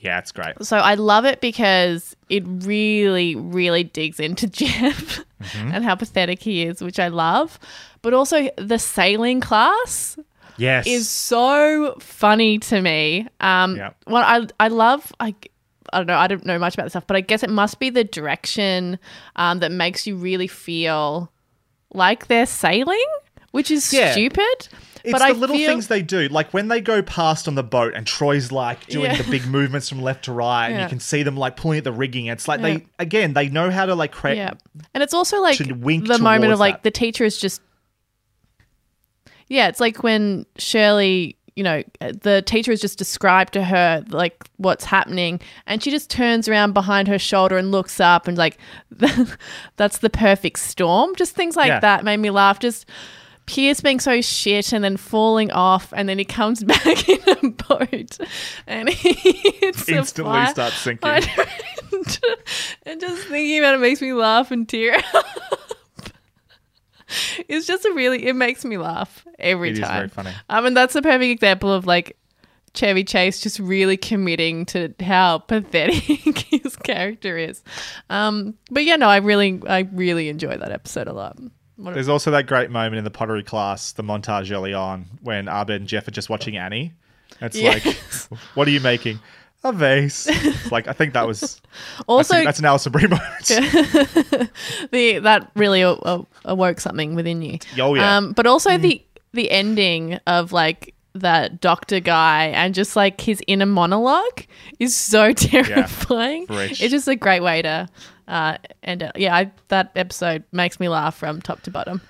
Yeah, it's great. So I love it because it really, really digs into Jeff Mm-hmm. and how pathetic he is, which I love. But also the sailing class Yes. is so funny to me. Um, Yeah. What I I love, I I don't know, I don't know much about this stuff, but I guess it must be the direction um, that makes you really feel like they're sailing, which is Yeah. stupid. It's but the I little feel, things they do, like when they go past on the boat and Troy's like doing Yeah. the big movements from left to right, and you can see them like pulling at the rigging. It's like Yeah. they again they know how to like create. Yeah. And it's also like the moment of like that. the teacher is just Yeah, it's like when Shirley, you know, the teacher has just described to her like what's happening and she just turns around behind her shoulder and looks up and like that's the perfect storm. Just things like Yeah. that made me laugh. Just Pierce being so shit and then falling off and then he comes back in a boat and he Instantly starts sinking. and just thinking about it makes me laugh and tear up. It's just a really it makes me laugh every It is time. very funny. I mean that's a perfect example of like Chevy Chase just really committing to how pathetic his character is. Um, but yeah, no, I really I really enjoy that episode a lot. What- There's also that great moment in the pottery class, the montage early on, when Abed and Jeff are just watching Annie. It's Yes. like, what are you making? A vase. Like I think that was Also- that's, that's an Alison Brie moment. the that really awoke something within you. Oh, yeah. Um, but also the the ending of like that doctor guy and just like his inner monologue is so terrifying. Rich. It's just a great way to uh, end it. Yeah, I, that episode makes me laugh from top to bottom.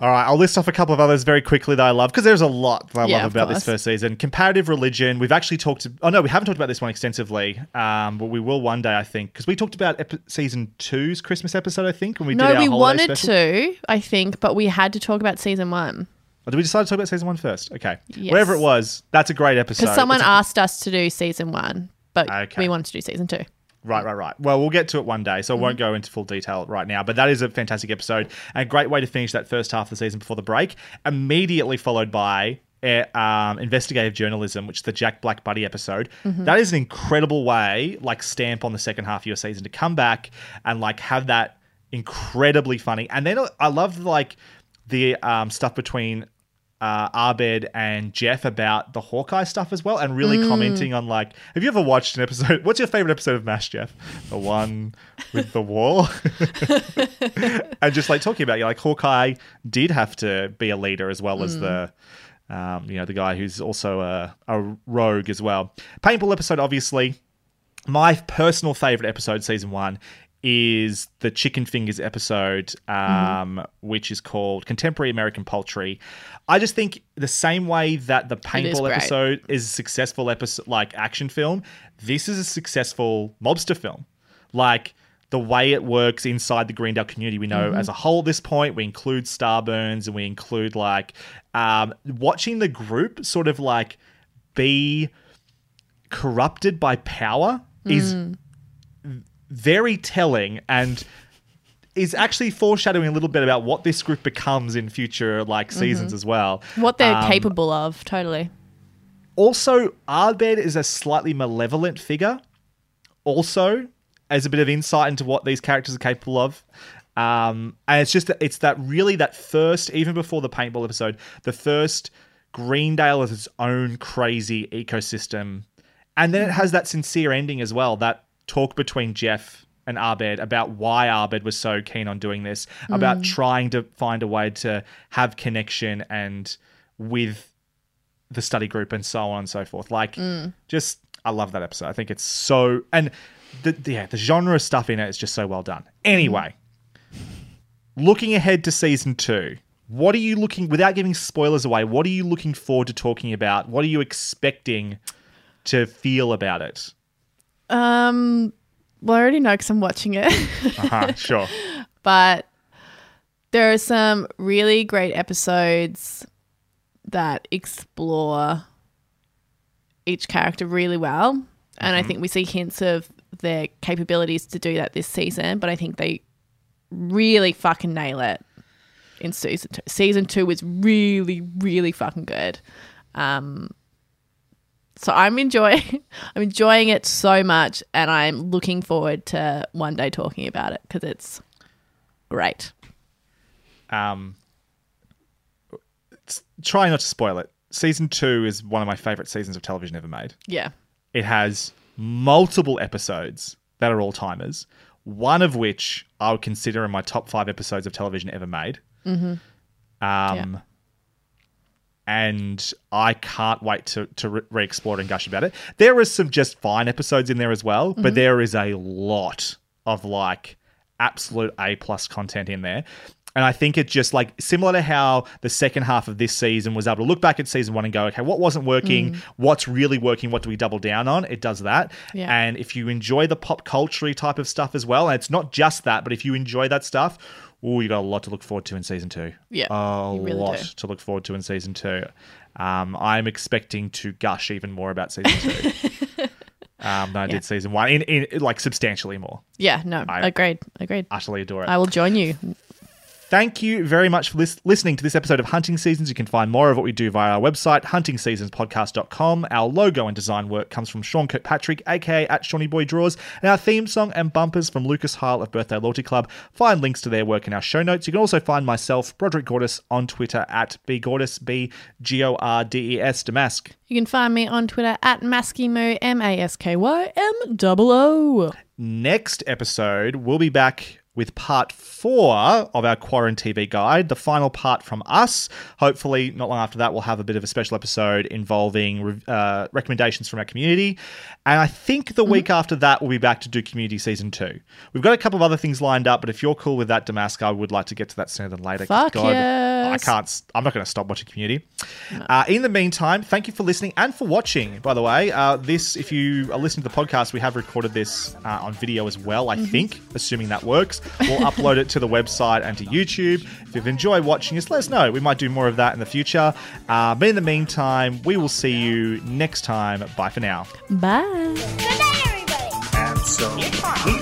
All right, I'll list off a couple of others very quickly that I love because there's a lot that I Yeah, love about this first season. Comparative religion. We've actually talked. Oh no, we haven't talked about this one extensively, um, but we will one day, I think, because we talked about epi- season two's Christmas episode. I think when we no, did our we wanted special. to, I think, but we had to talk about season one Oh, did we decide to talk about season one first? Okay, Yes. whatever it was, that's a great episode. because someone It's a- asked us to do season one, but Okay. we wanted to do season two. Right, right, right. Well, we'll get to it one day, so I won't go into full detail right now. But that is a fantastic episode and a great way to finish that first half of the season before the break. Immediately followed by uh, um, investigative journalism, which is the Jack Black Buddy episode. Mhm. That is an incredible way, like stamp on the second half of your season to come back and like have that incredibly funny. And then I love like the um, stuff between uh, Abed and Jeff about the Hawkeye stuff as well, and really Mm. commenting on like, have you ever watched an episode? What's your favorite episode of Mash, Jeff? The one with the wall, and just like talking about, you know, like Hawkeye did have to be a leader as well as Mm. the. Um, you know the guy who's also a, a rogue as well. Paintball episode, obviously. My personal favorite episode, season one, is the Chicken Fingers episode, um, which is called Contemporary American Poultry. I just think the same way that the Paintball great. episode is a successful episode, like action film, this is a successful mobster film. Like the way it works inside the Greendale community, we know Mhm. as a whole at this point, we include Starburns and we include like um, watching the group sort of like be corrupted by power is Mm. Very telling and is actually foreshadowing a little bit about what this group becomes in future like seasons Mhm. as well. What they're Um, capable of, totally. Also, Abed is a slightly malevolent figure. Also, as a bit of insight into what these characters are capable of. Um, and it's just that it's that really that first, even before the paintball episode, the first Greendale as its own crazy ecosystem, and then it has that sincere ending as well. That talk between Jeff and Abed about why Abed was so keen on doing this, about Mm. trying to find a way to have connection and with the study group and so on and so forth. Like, Mm. just I love that episode. I think it's so and the yeah the genre stuff in it is just so well done. Anyway, looking ahead to season two, what are you looking without giving spoilers away? What are you looking forward to talking about? What are you expecting to feel about it? Um, well, I already know because I'm watching it. Uh-huh, sure. but there are some really great episodes that explore each character really well. And I Mhm. think we see hints of their capabilities to do that this season, but I think they really fucking nail it in season two. Season two is really, really fucking good. Um, so I'm enjoying, I'm enjoying it so much, and I'm looking forward to one day talking about it because it's great. Um, try not to spoil it. Season two is one of my favorite seasons of television ever made. Yeah. It has multiple episodes that are all timers. One of which I would consider in my top five episodes of television ever made. Mm-hmm. Um, and I can't wait to to re- re-explore and gush about it. There is some just fine episodes in there as well, but Mhm. there is a lot of like absolute A plus content in there. And I think it's just like similar to how the second half of this season was able to look back at season one and go, okay, what wasn't working? Mm. What's really working? What do we double down on? It does that. Yeah. And if you enjoy the pop culture type of stuff as well, and it's not just that, but if you enjoy that stuff, oh, you got a lot to look forward to in season two. Yeah, a really lot do. to look forward to in season two. Um, I'm expecting to gush even more about season two um, than I Yeah. did season one, in, in like substantially more. Yeah, no, I agreed, agreed. Utterly adore it. I will join you. Thank you very much for lis- listening to this episode of Hunting Seasons. You can find more of what we do via our website, huntingseasonspodcast.com. Our logo and design work comes from Sean Kirkpatrick, aka at Shawnee Boy Draws, and our theme song and bumpers from Lucas Heil of Birthday Loyalty Club. Find links to their work in our show notes. You can also find myself, Broderick Gordis, on Twitter at bgordis, B G O R D E S, Damask. You can find me on Twitter at Maskymoo, M A S K Y M double O. Next episode, we'll be back with part four of our Quarantine TV guide, the final part from us. Hopefully, not long after that, we'll have a bit of a special episode involving uh, recommendations from our community. And I think the week after that, we'll be back to do community season two. We've got a couple of other things lined up, but if you're cool with that, Damask, I would like to get to that sooner than later. Fuck God, I can't. I'm not going to stop watching Community. Uh, in the meantime, thank you for listening and for watching. By the way, uh, this if you are listening to the podcast, we have recorded this uh, on video as well. I Mhm. think, assuming that works, we'll upload it to the website and to YouTube. If you've enjoyed watching us, let us know. We might do more of that in the future. Uh, but in the meantime, we will see you next time. Bye for now. Bye. Good night, everybody. Absolutely.